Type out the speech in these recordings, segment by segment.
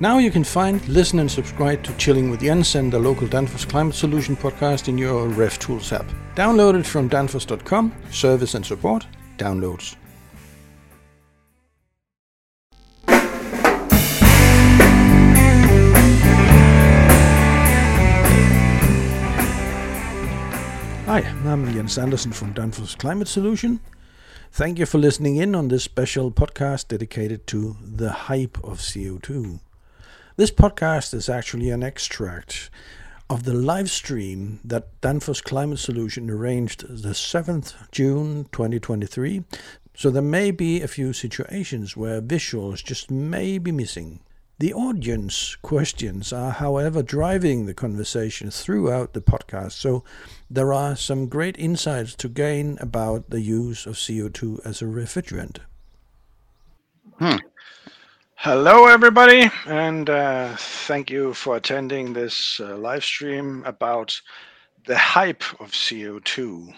Now you can find, listen, and subscribe to Chilling with Jens and the local Danfoss Climate Solution podcast in your Ref Tools app. Download it from danfoss.com, service and support, downloads. Hi, I'm Jens Andersen from Danfoss Climate Solution. Thank you for listening in on this special podcast dedicated to the hype of CO2. This podcast is actually an extract of the live stream that Danfoss Climate Solution arranged the 7th June 2023. So there may be a few situations where visuals just may be missing. The audience questions are, however, driving the conversation throughout the podcast, so there are some great insights to gain about the use of CO2 as a refrigerant. Hmm. Hello, everybody, and uh, thank you for attending this uh, live stream about the hype of CO2.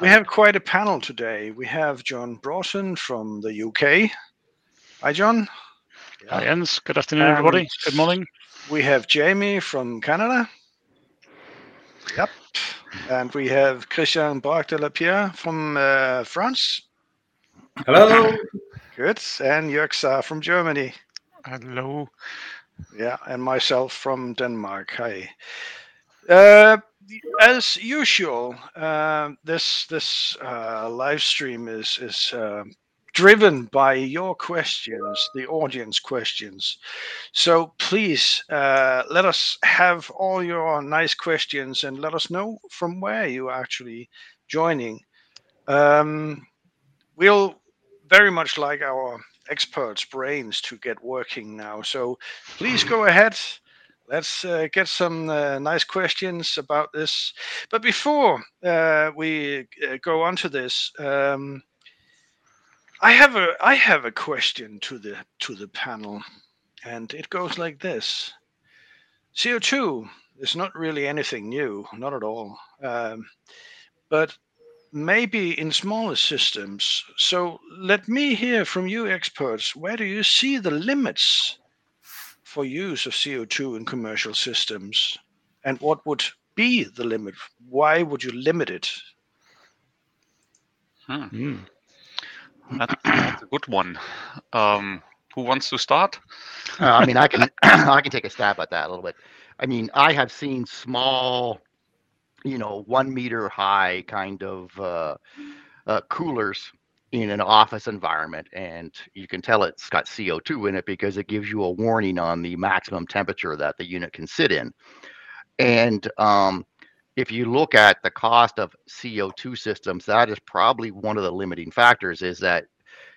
We have quite a panel today. We have John Broughton from the UK. Hi, John. Hi, Jens. Good afternoon, everybody. Good morning. We have Jamie from Canada. Yep. And we have Christian Braque de la Pierre from uh, France. Hello. Good. And Jörg from Germany. Hello. Yeah, and myself from Denmark. Hi. Uh, as usual, uh, this this uh, live stream is is uh, driven by your questions, the audience questions. So please uh, let us have all your nice questions and let us know from where you are actually joining. Um, we'll very much like our experts' brains to get working now. So please go ahead. Let's uh, get some uh, nice questions about this. But before uh, we uh, go on to this, um, I have a I have a question to the to the panel, and it goes like this: CO2 is not really anything new, not at all, um, but maybe in smaller systems. So let me hear from you experts. Where do you see the limits for use of CO2 in commercial systems, and what would be the limit? Why would you limit it? Hmm. Hmm. That, that's a good one. Um, who wants to start? Uh, I mean, I can I can take a stab at that a little bit. I mean, I have seen small, you know, one meter high kind of uh, uh, coolers in an office environment, and you can tell it's got CO2 in it because it gives you a warning on the maximum temperature that the unit can sit in. And um, if you look at the cost of CO2 systems, that is probably one of the limiting factors is that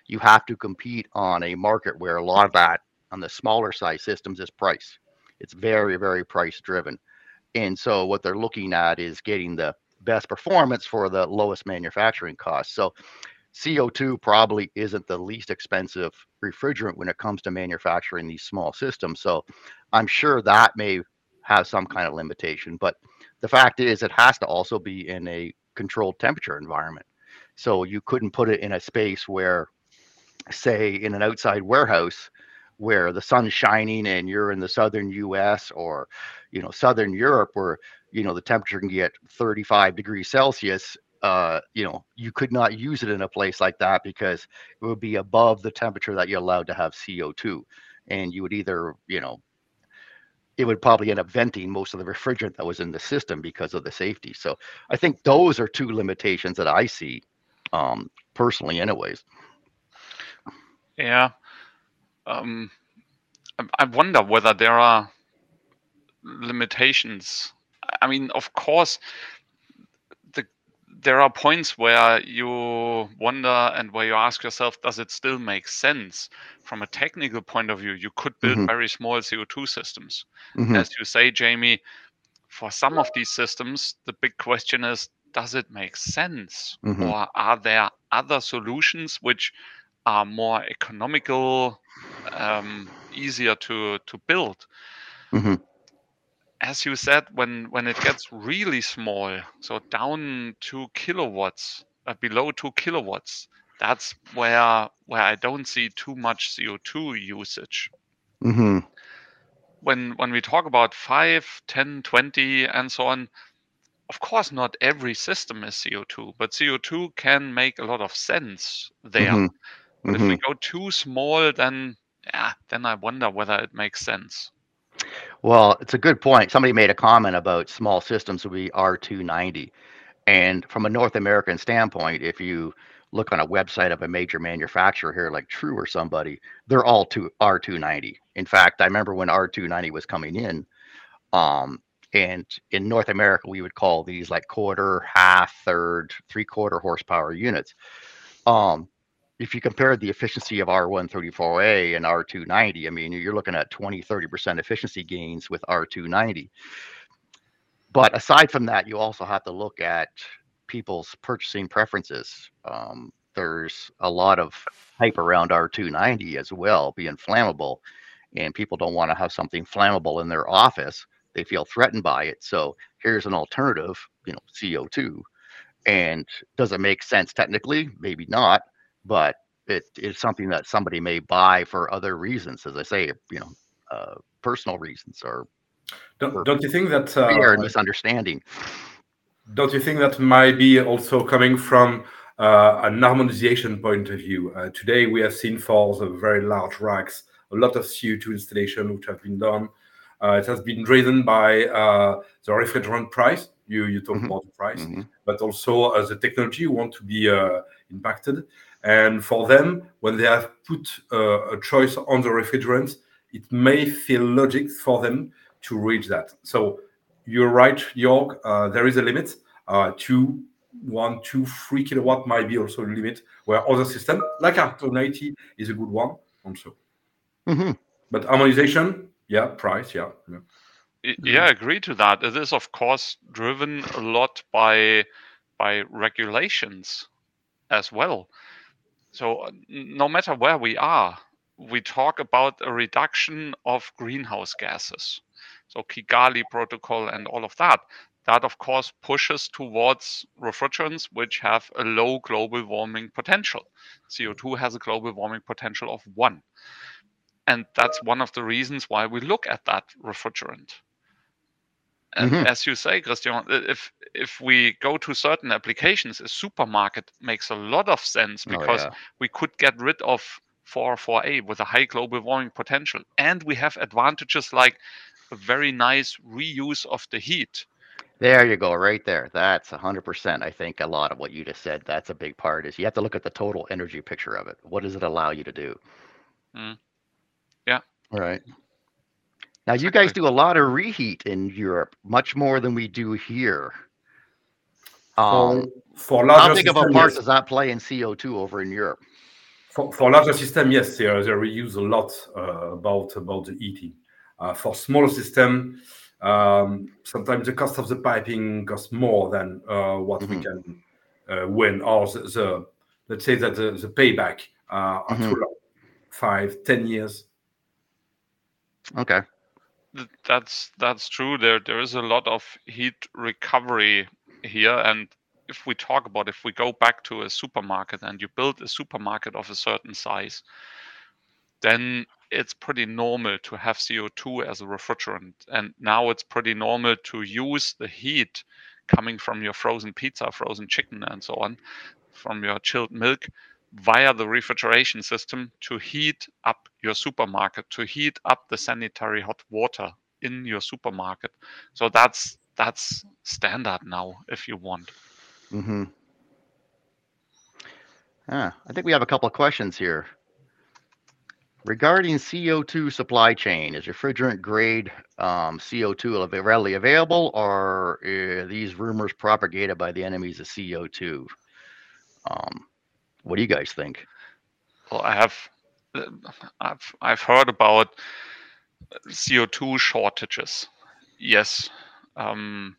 you have to compete on a market where a lot of that on the smaller size systems is price. It's very, very price driven. And so what they're looking at is getting the best performance for the lowest manufacturing cost. So CO2 probably isn't the least expensive refrigerant when it comes to manufacturing these small systems. So I'm sure that may have some kind of limitation, but the fact is, it has to also be in a controlled temperature environment. So you couldn't put it in a space where, say, in an outside warehouse where the sun's shining and you're in the southern US or, you know, southern Europe where, you know, the temperature can get 35 degrees Celsius. Uh, you know, you could not use it in a place like that because it would be above the temperature that you're allowed to have CO2. And you would either, you know, it would probably end up venting most of the refrigerant that was in the system because of the safety. So I think those are two limitations that I see um, personally, anyways. Yeah. Um, I, I wonder whether there are limitations. I mean, of course, there are points where you wonder and where you ask yourself, does it still make sense? From a technical point of view, you could build mm-hmm. very small CO2 systems. Mm-hmm. As you say, Jamie, for some of these systems, the big question is, does it make sense? Mm-hmm. Or are there other solutions which are more economical, um, easier to, to build? Mm-hmm as you said, when when it gets really small, so down two kilowatts, uh, below two kilowatts, that's where where I don't see too much CO2 usage. Mm-hmm. when when we talk about 5, 10, 20, and so on, of course, not every system is CO2, but CO2 can make a lot of sense there. Mhm. But if we Mhm. go too small, then yeah, then I wonder whether it makes sense. Well, it's a good point. Somebody made a comment about small systems would be R290. And from a North American standpoint, if you look on a website of a major manufacturer here like True or somebody, they're all two R290. In fact, I remember when R290 was coming in, um, and in North America, we would call these like quarter, half, third, three quarter horsepower units. Um, if you compare the efficiency of R134A and R290, I mean, you're looking at 20, 30% efficiency gains with R290. But aside from that, you also have to look at people's purchasing preferences. Um, there's a lot of hype around R290 as well, being flammable, and people don't want to have something flammable in their office. They feel threatened by it. So here's an alternative, you know, CO2. And does it make sense technically? Maybe not, but it is something that somebody may buy for other reasons, as I say, you know, uh, personal reasons or Don't, don't you think that uh, fear and misunderstanding. don't you think that might be also coming from uh, an harmonization point of view? Uh, today we have seen for the very large racks a lot of CO2 installation which have been done. Uh, it has been driven by uh, the refrigerant price. You you talk Mhm. about the price, Mhm. but also as a technology you want to be uh, impacted. And for them, when they have put uh, a choice on the refrigerant, it may feel logic for them to reach that. So you're right, Jörg. Uh, there is a limit. Uh, two, one, two, three kilowatt might be also a limit. Where other system like R290 is a good one also. Mhm. But harmonization, yeah, price, yeah. yeah. Yeah, I agree to that. It is, of course, driven a lot by by regulations as well. So uh, no matter where we are, we talk about a reduction of greenhouse gases. So Kigali Protocol and all of that. That of course pushes towards refrigerants which have a low global warming potential. CO2 has a global warming potential of one. And that's one of the reasons why we look at that refrigerant. And Mhm. as you say, Christian, if if we go to certain applications, a supermarket makes a lot of sense Oh, because yeah. we could get rid of 404A with a high global warming potential. And we have advantages like a very nice reuse of the heat. There you go, right there. That's 100%. I think a lot of what you just said, that's a big part is you have to look at the total energy picture of it. What does it allow you to do? Mm. Yeah. Right. Now, you guys do a lot of reheat in Europe, much more than we do here. For, Um, for how larger big of a system, part yes. does that play in CO2 over in Europe? For, for larger system, yes, they, they reuse a lot uh, about about the heating. Uh, for smaller system, um, sometimes the cost of the piping costs more than uh, what we Mhm. can uh, win, or the, the let's say that the, the payback uh, are Mhm. too long, five, ten years. Okay. Th- That's that's true. There there is a lot of heat recovery here, and if we talk about if we go back to a supermarket and you build a supermarket of a certain size, then it's pretty normal to have CO2 as a refrigerant. And now it's pretty normal to use the heat coming from your frozen pizza, frozen chicken, and so on, from your chilled milk via the refrigeration system to heat up your supermarket, to heat up the sanitary hot water in your supermarket. So that's that's standard now if you want. Mm-hmm. Ah, I think we have a couple of questions here. Regarding CO2 supply chain, is refrigerant grade um, CO2 readily available, or are these rumors propagated by the enemies of CO2? Um, what do you guys think? Well, I have I've I've heard about CO2 shortages. Yes. Um,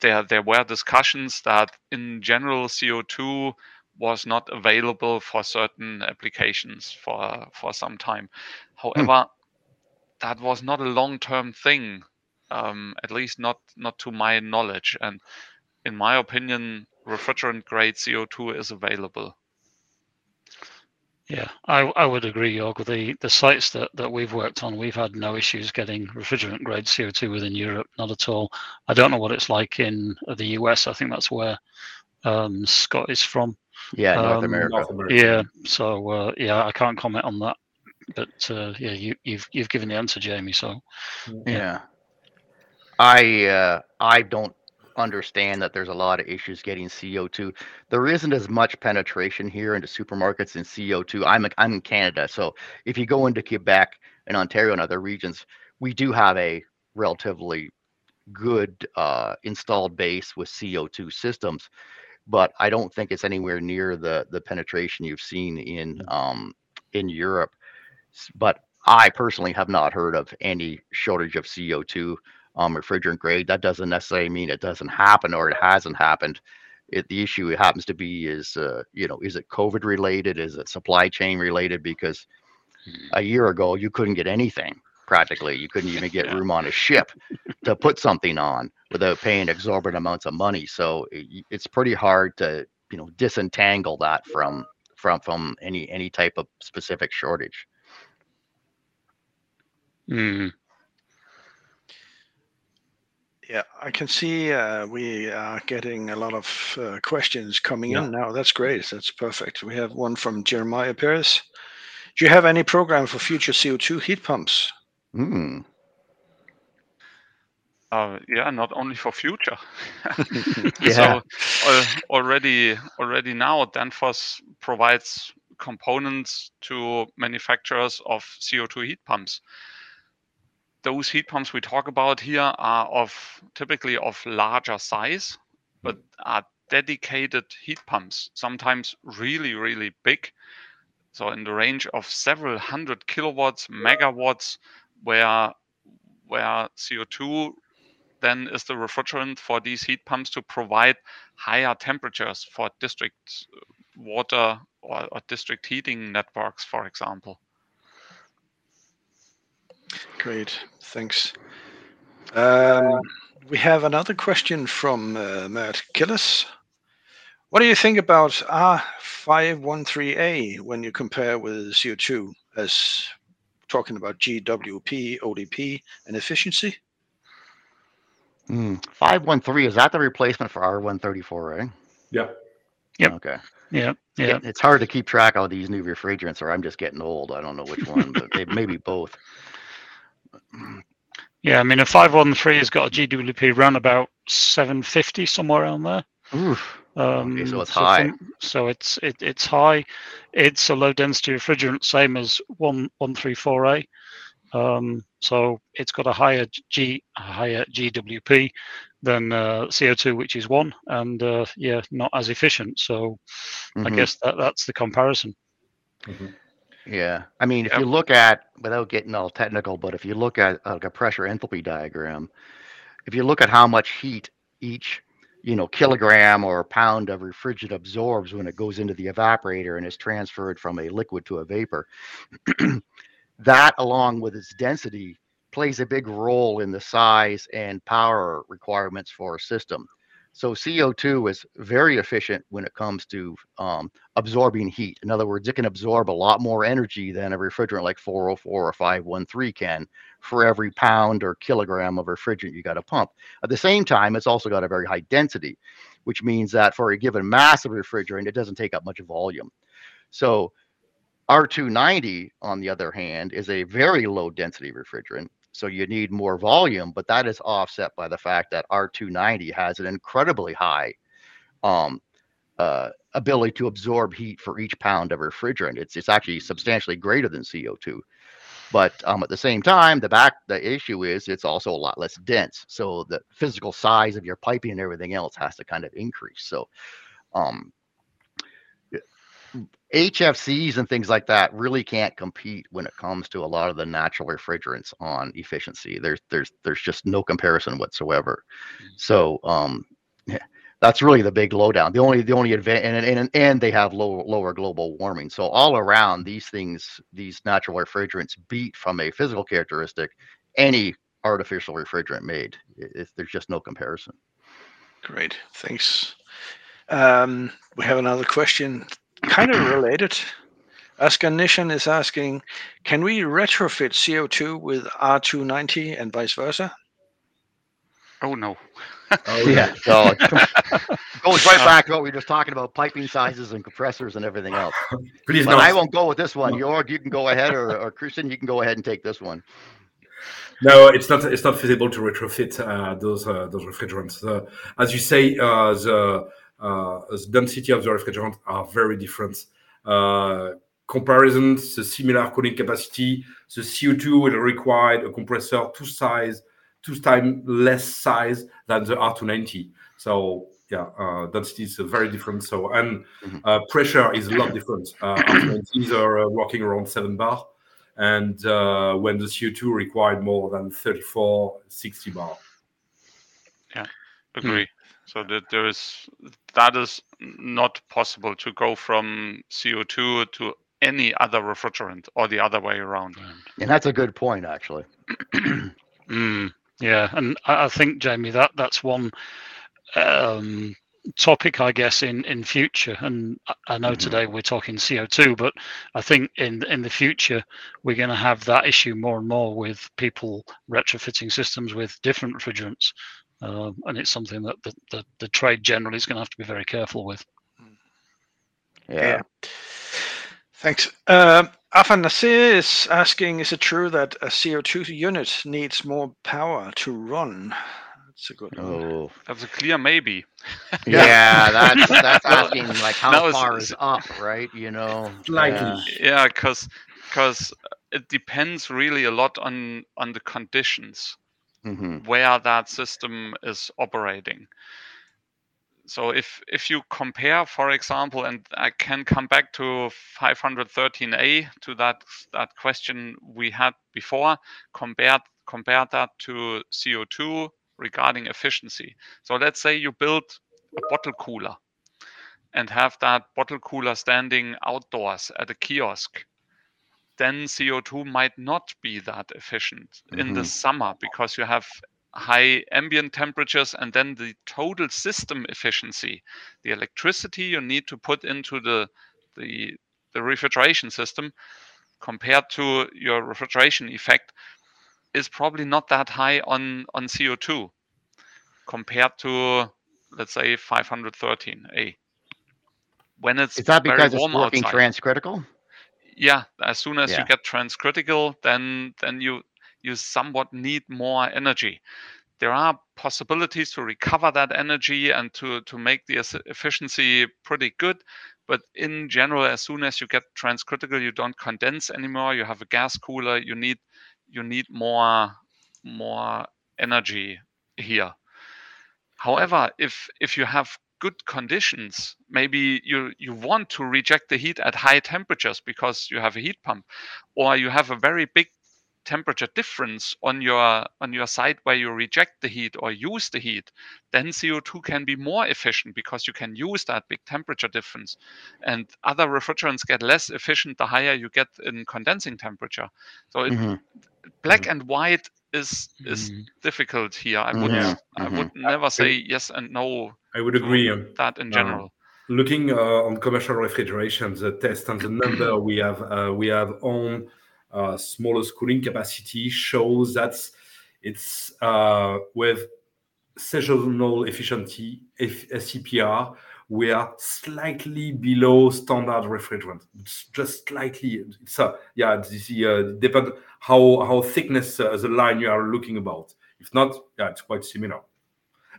there there were discussions that in general CO2 was not available for certain applications for for some time. However, that was not a long-term thing, um, at least not not to my knowledge. And in my opinion, refrigerant grade CO2 is available. Yeah, I, I would agree, Jorg. The the sites that, that we've worked on, we've had no issues getting refrigerant grade CO2 within Europe, not at all. I don't know what it's like in the US. I think that's where um, Scott is from. Yeah, North Um, America. North America. Yeah, so uh, yeah, I can't comment on that. But uh, yeah, you, you've you've given the answer, Jamie. So Yeah. I uh, I don't understand that there's a lot of issues getting CO2. There isn't as much penetration here into supermarkets in CO2. I'm I'm in Canada, so if you go into Quebec and Ontario and other regions, we do have a relatively good uh, installed base with CO2 systems, but I don't think it's anywhere near the the penetration you've seen in um, in Europe. But I personally have not heard of any shortage of CO2 um, refrigerant grade. That doesn't necessarily mean it doesn't happen or it hasn't happened. It, the issue it happens to be is, uh, you know, is it COVID related? Is it supply chain related? Because a year ago you couldn't get anything practically. You couldn't even get room on a ship to put something on without paying exorbitant amounts of money. So it, it's pretty hard to, you know, disentangle that from from from any any type of specific shortage. mm, Yeah, I can see uh, we are getting a lot of uh, questions coming Yeah. in now. That's great. That's perfect. We have one from Jeremiah Perez. Do you have any program for future CO2 heat pumps? Hmm. Uh, yeah, not only for future. Yeah. So uh, already already now Danfoss provides components to manufacturers of CO2 heat pumps. Those heat pumps we talk about here are of typically of larger size, but mm. are dedicated heat pumps, sometimes really, really big. So in the range of several hundred kilowatts, megawatts, where where CO2 then is the refrigerant for these heat pumps to provide higher temperatures for district water or, or district heating networks, for example. Great, thanks. Um, we have another question from uh, Matt Killis. What do you think about R513A when you compare with CO2 as talking about GWP, ODP, and efficiency? Hmm. 513, is that the replacement for R134, eh? Yeah. Yep. Okay. yeah, yeah. It- It's hard to keep track of these new refrigerants, or I'm just getting old. I don't know which one, but maybe both. Yeah, I mean, a 513 has got a GWP run about 750, somewhere around there. Oof. Um, so it's high. from- so it's it, it's high. It's a low density refrigerant, same as one one three four A. Um, so it's got a higher G a higher GWP than uh, CO2, which is one, and uh, yeah, not as efficient. So I Mhm. guess that that's the comparison. Yeah. I mean, if Yep. you look at, without getting all technical, but if you look at like a pressure enthalpy diagram, if you look at how much heat each, you know, kilogram or pound of refrigerant absorbs when it goes into the evaporator and is transferred from a liquid to a vapor, that along with its density plays a big role in the size and power requirements for a system. So CO2 is very efficient when it comes to um, absorbing heat. In other words, it can absorb a lot more energy than a refrigerant like 404 or 513 can for every pound or kilogram of refrigerant you got to pump. At the same time, it's also got a very high density, which means that for a given mass of refrigerant, it doesn't take up much volume. So R290, on the other hand, is a very low density refrigerant. So you need more volume, but that is offset by the fact that R290 has an incredibly high um, uh, ability to absorb heat for each pound of refrigerant. It's it's actually substantially greater than CO2. But um, at the same time, the back the issue is it's also a lot less dense. So the physical size of your piping and everything else has to kind of increase. So um, HFCs and things like that really can't compete when it comes to a lot of the natural refrigerants on efficiency. There's there's there's just no comparison whatsoever. So um, yeah, that's really the big lowdown. The only the only advantage and, and and they have lower lower global warming. So all around these things, these natural refrigerants beat from a physical characteristic any artificial refrigerant made. It, it- there's just no comparison. Great, thanks. Um, we have another question, kind of related. Oscar Nishan is asking, can we retrofit CO2 with R290 and vice versa? Oh no. oh yeah. So goes right back to what we were just talking about piping sizes and compressors and everything else. Please but not. I won't go with this one. Jorg, you can go ahead, or, or Christian, you can go ahead and take this one. No, it's not. It's not feasible to retrofit uh, those uh, those refrigerants. Uh, as you say, uh, the density of the refrigerant are very different. Uh, comparisons, the similar cooling capacity, the CO2 will require a compressor two size, two times less size than the R290. So yeah, uh, density is very different. So and uh, pressure is a lot different. Uh, R290s are uh, working around seven bar, and uh, when the CO2 required more than 34, 60 bar. Yeah, agree. So that there is that is not possible to go from CO2 to any other refrigerant or the other way around. And that's a good point, actually. Mm, yeah, and I I think Jamie, that that's one um, topic, I guess, in in future. And I- I know Mhm. today we're talking CO2, but I think in in the future we're going to have that issue more and more with people retrofitting systems with different refrigerants, um, and it's something that the, the the trade generally is going to have to be very careful with. Yeah. Thanks. Uh, Afan Nasir is asking, is it true that a CO2 unit needs more power to run? That's a good one. Oh. That's a clear maybe. Yeah, that's that's asking like how now it's- far is up, right? You know. Slightly. Yeah. Yeah, because because it depends really a lot on on the conditions Mhm. where that system is operating. So if if you compare, for example, and I can come back to 513A to that that question we had before, compared compare that to CO2 regarding efficiency. So let's say you build a bottle cooler and have that bottle cooler standing outdoors at a kiosk then CO2 might not be that efficient in the Mhm. summer because you have high ambient temperatures and then the total system efficiency, the electricity you need to put into the the, the refrigeration system compared to your refrigeration effect is probably not that high on, on CO2 compared to let's say 513A. When it's Is that because it's working outside transcritical? Yeah as soon as Yeah. you get transcritical then then you you somewhat need more energy there are possibilities to recover that energy and to to make the efficiency pretty good but in general as soon as you get transcritical you don't condense anymore you have a gas cooler you need you need more more energy here however if if you have good conditions. Maybe you you want to reject the heat at high temperatures because you have a heat pump or you have a very big temperature difference on your on your site where you reject the heat or use the heat then co2 can be more efficient because you can use that big temperature difference. And other refrigerants get less efficient the higher you get in condensing temperature. So it, Mhm. black and white is is Mm. difficult here i would Yeah. i Mhm. would never say yes and no I would agree. um, that in Uh, general looking uh, on commercial refrigeration, the test and the number we have uh, we have on uh, smallest cooling capacity shows that it's uh, with seasonal efficiency F- CPR we are slightly below standard refrigerant. It's just slightly. It's a, yeah. This uh, depend how how thickness uh, the line you are looking about. If not, yeah, it's quite similar.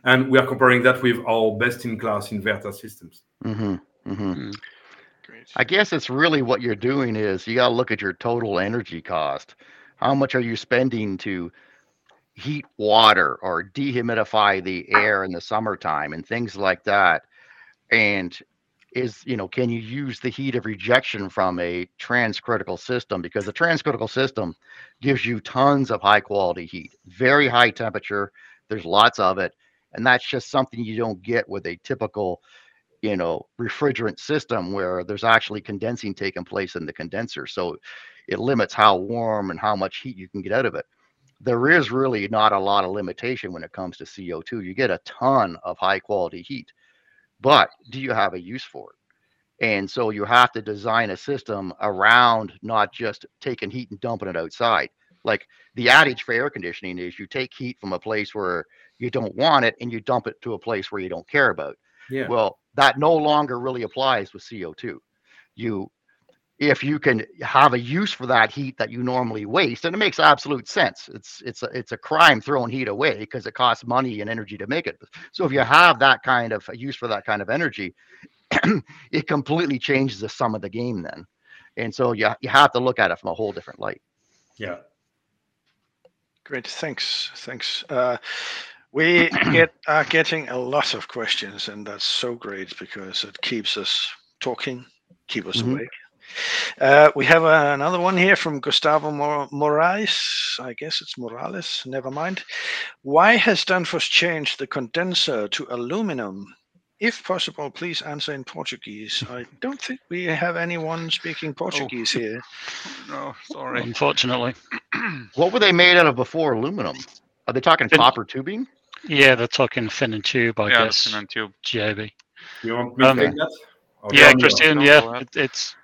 And we are comparing that with our best-in-class inverter systems. Mhm. Mhm. Great. I guess it's really what you're doing is you got to look at your total energy cost. How much are you spending to heat water or dehumidify the air in the summertime and things like that? And is, you know, can you use the heat of rejection from a transcritical system? Because the transcritical system gives you tons of high quality heat, very high temperature. There's lots of it. And that's just something you don't get with a typical you know refrigerant system where there's actually condensing taking place in the condenser so it limits how warm and how much heat you can get out of it there is really not a lot of limitation when it comes to co2 you get a ton of high quality heat but do you have a use for it And so you have to design a system around not just taking heat and dumping it outside. Like the adage for air conditioning is you take heat from a place where you don't want it and you dump it to a place where you don't care about. Yeah. Well, that no longer really applies with CO2. You if you can have a use for that heat that you normally waste, and it makes absolute sense. It's it's a, it's a crime throwing heat away because it costs money and energy to make it. So if you have that kind of use for that kind of energy, it completely changes the sum of the game then. And so you you have to look at it from a whole different light. Yeah. Great, thanks, thanks. Uh, we get are getting a lot of questions, and that's so great because it keeps us talking, keep us Mhm. awake. Uh, we have uh, another one here from Gustavo Mor- Moraes. I guess it's Morales. Never mind. Why has Danfoss changed the condenser to aluminum? If possible, please answer in Portuguese. I don't think we have anyone speaking Portuguese here. No, sorry. Unfortunately, What were they made out of before aluminum? Are they talking Fin- copper tubing? yeah, they're talking fin and tube, I yeah, guess. Fin and tube. GAB. You want me to Um, take that? Or Yeah, John, Christian. Yeah, it, it's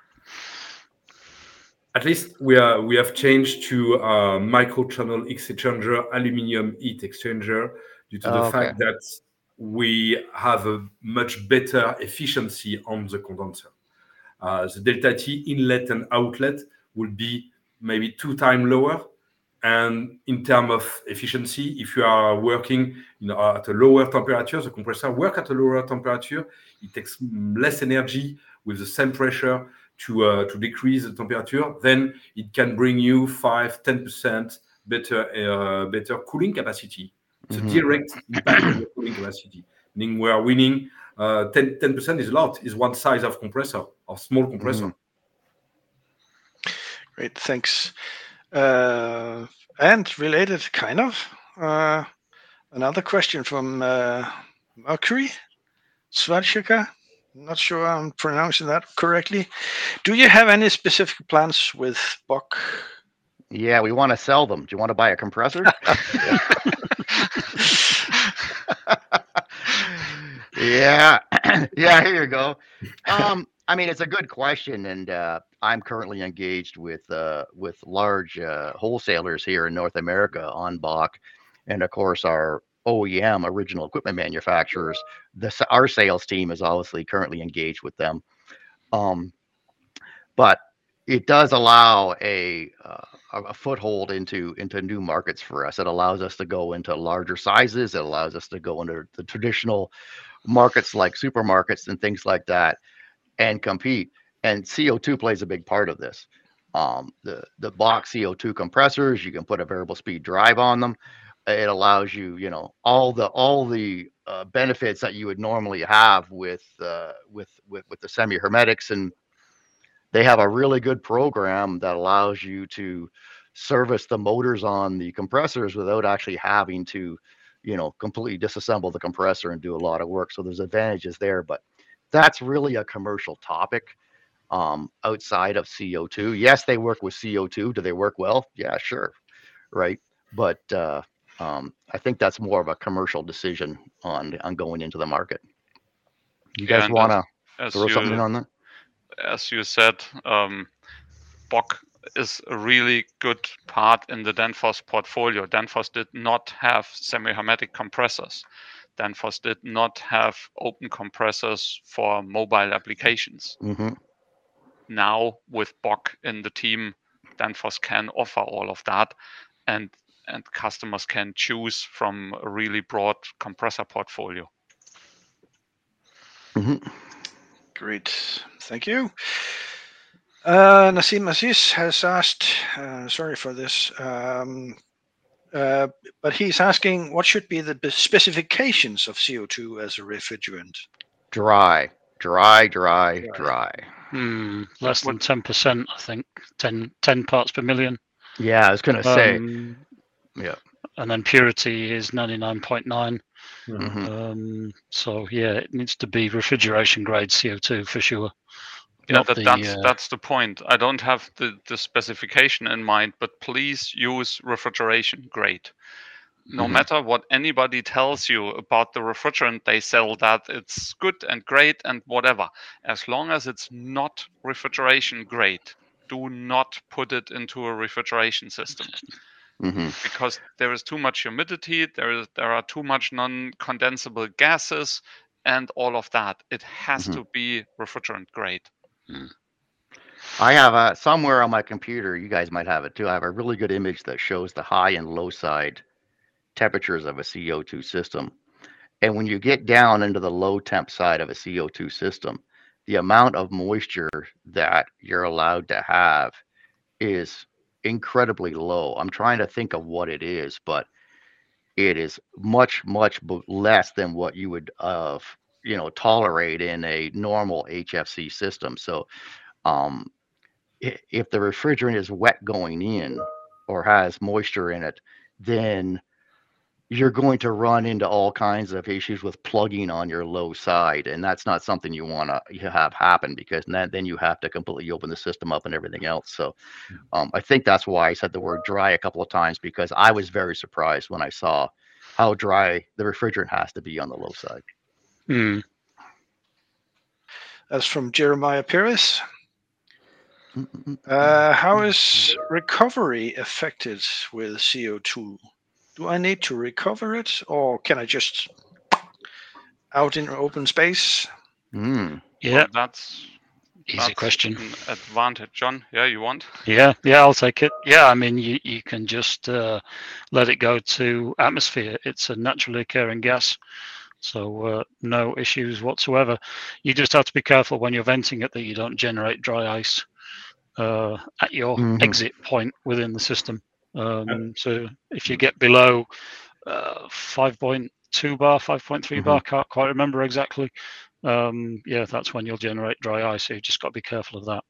At least we are we have changed to a micro-channel exchanger aluminium heat exchanger due to the Oh, okay. fact that we have a much better efficiency on the condenser. Uh, the delta T inlet and outlet will be maybe two times lower. And in terms of efficiency, if you are working you know, at a lower temperature, the compressor work at a lower temperature, it takes less energy with the same pressure to uh, to decrease the temperature, then it can bring you 5 10% better uh, better cooling capacity. It's Mhm. a direct impact on the cooling capacity. Meaning we are winning uh, 10 10% is a lot, is one size of compressor, of small compressor. Great, thanks. Uh, and related, kind of, uh, another question from uh, Mercury Svarchika. Not sure I'm pronouncing that correctly. Do you have any specific plans with Bock? Yeah, we want to sell them. Do you want to buy a compressor? yeah, yeah. Here you go. Um, I mean, it's a good question, and uh, I'm currently engaged with uh, with large uh, wholesalers here in North America on Bock, and of course our OEM original equipment manufacturers. Our sales team is obviously currently engaged with them, um, but it does allow a uh, a foothold into into new markets for us. It allows us to go into larger sizes. It allows us to go into the traditional markets like supermarkets and things like that and compete. And CO2 plays a big part of this. Um, the the box CO2 compressors, you can put a variable speed drive on them. It allows you, you know, all the all the uh, benefits that you would normally have with uh, with with with the semi hermetics and they have a really good program that allows you to service the motors on the compressors without actually having to you know completely disassemble the compressor and do a lot of work so there's advantages there but that's really a commercial topic um, outside of co2 yes they work with co2 do they work well? Yeah sure right? But uh, um, i think that's more of a commercial decision on on going into the market you Yeah, guys want to throw something on that as you said, um, Bock is a really good part in the Danfoss portfolio. Danfoss did not have semi-hermetic compressors. Danfoss did not have open compressors for mobile applications. hmm Now with Bock in the team, Danfoss can offer all of that, and and customers can choose from a really broad compressor portfolio. hmm Great, thank you. Uh, Nassim Aziz has asked, uh, sorry for this, um, uh, but he's asking what should be the specifications of CO2 as a refrigerant? Dry, dry, dry, Dry. dry. hmm, less than ten percent. I think 10, 10 parts per million. Yeah, I was gonna say. Um, yeah. And then purity is ninety nine point nine. mhm. Um, so yeah, it needs to be refrigeration grade CO two for sure. Yeah, that, the, that's uh, that's the point. I don't have the, the specification in mind, but please use refrigeration grade. no mm-hmm. matter what anybody tells you about the refrigerant they sell that it's good and great and whatever as long as it's not refrigeration grade do not put it into a refrigeration system mm-hmm. because there is too much humidity there is there are too much non-condensable gases and all of that it has mm-hmm. to be refrigerant grade mm. I have a, somewhere on my computer, you guys might have it too. I have a really good image that shows the high and low side temperatures of a CO2 system. And when you get down into the low temp side of a CO2 system, the amount of moisture that you're allowed to have is incredibly low. I'm trying to think of what it is, but it is much, much less than what you would, uh, you know, tolerate in a normal HFC system. So, um, if the refrigerant is wet going in or has moisture in it, then you're going to run into all kinds of issues with plugging on your low side and that's not something you want to have happen because then, then you have to completely open the system up and everything else so hmm. um, i think that's why i said the word dry a couple of times because i was very surprised when i saw how dry the refrigerant has to be on the low side mm. that's from jeremiah Pires. Uh, how is recovery affected with CO2? Do I need to recover it, or can I just out in open space? Mm. Yeah, well, that's easy that's question. advantage, John. Yeah, you want? Yeah, yeah, I'll take it. Yeah, I mean, you you can just uh, let it go to atmosphere. It's a naturally occurring gas. So uh, no issues whatsoever. You just have to be careful when you're venting it that you don't generate dry ice uh, at your mm-hmm. exit point within the system. Um, so if you get below uh, 5.2 bar, 5.3 mm-hmm. bar, can't quite remember exactly. Um, yeah, that's when you'll generate dry ice. So you just got to be careful of that.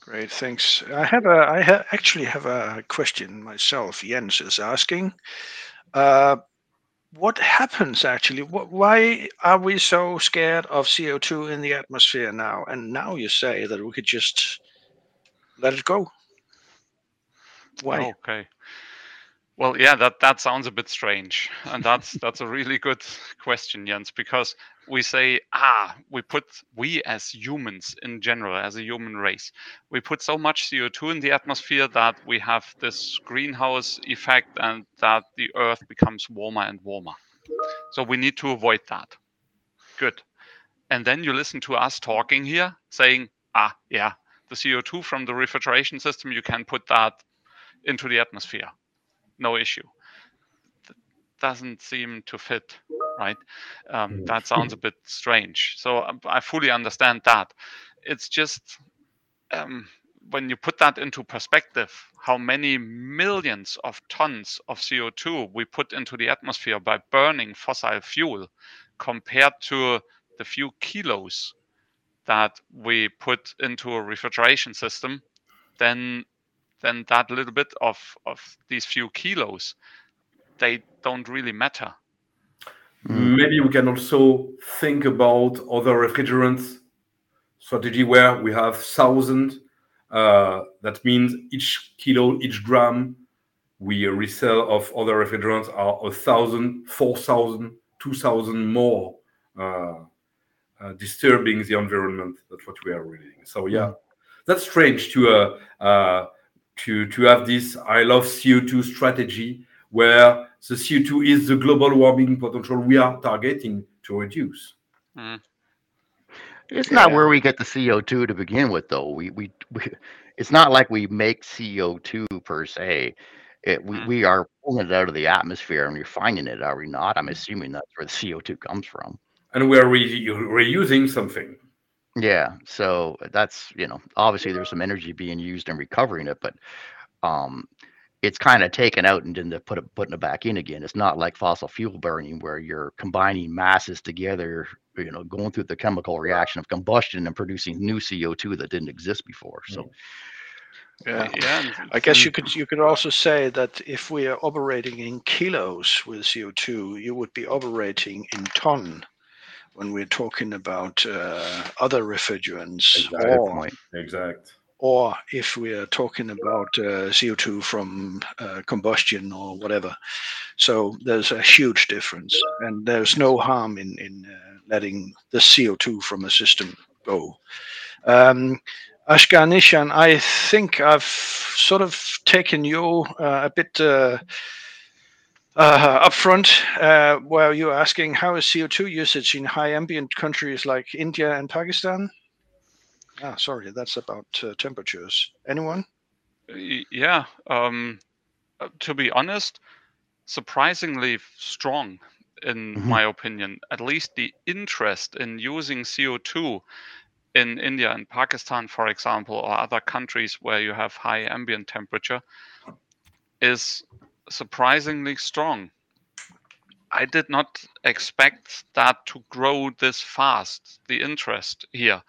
Great, thanks. I have a, I ha- actually have a question myself. Jens is asking, uh, what happens actually? What, why are we so scared of CO2 in the atmosphere now? And now you say that we could just let it go. Why? Okay. Well, yeah, that that sounds a bit strange, and that's that's a really good question, Jens, because we say, ah, we put we as humans in general, as a human race, we put so much CO2 in the atmosphere that we have this greenhouse effect, and that the Earth becomes warmer and warmer. So we need to avoid that. Good. And then you listen to us talking here, saying, ah, yeah, the CO2 from the refrigeration system, you can put that into the atmosphere. No issue. That doesn't seem to fit, right? Um, mm. that sounds a bit strange. So um, I fully understand that. It's just um, when you put that into perspective, how many millions of tons of CO2 we put into the atmosphere by burning fossil fuel compared to the few kilos that we put into a refrigeration system, then then that little bit of of these few kilos. They don't really matter. Hmm. maybe we can also think about other refrigerants. Strategy where we have thousand uh, that means each kilo each gram we resell of other refrigerants are a thousand four thousand two thousand more uh, uh, disturbing the environment. That's what we are reading. So yeah mm. that's strange to uh, uh to to have this I love CO2 strategy where the CO2 is the global warming potential we are targeting to reduce. Mm. It's not where we get the CO2 to begin with, though. We, we, we it's not like we make CO2 per se. It, we, mm. we are pulling it out of the atmosphere and we're finding it, are we not? I'm assuming that's where the CO2 comes from. And we're re- reusing something. Yeah, so that's you know obviously there's some energy being used in recovering it, but um, it's kind of taken out and then put it putting it back in again. It's not like fossil fuel burning where you're combining masses together, you know, going through the chemical reaction of combustion and producing new CO2 that didn't exist before. So. Yeah, yeah. I guess you could you could also say that if we are operating in kilos with CO2, you would be operating in ton when we're talking about uh, other refrigerants exactly. or, exact. or if we are talking about uh, CO2 from uh, combustion or whatever. So there's a huge difference, and there's no harm in in uh, letting the CO2 from a system go. Um, Ashgar Nishan, I think I've sort of taken you uh, a bit uh, uh, upfront, uh, where you're asking how is CO2 usage in high ambient countries like India and Pakistan? Ah, sorry, that's about uh, temperatures. Anyone? Yeah. Um, uh, to be honest, surprisingly strong, in Mhm. my opinion. At least the interest in using CO2 in India and Pakistan, for example, or other countries where you have high ambient temperature, is surprisingly strong. I did not expect that to grow this fast, the interest here.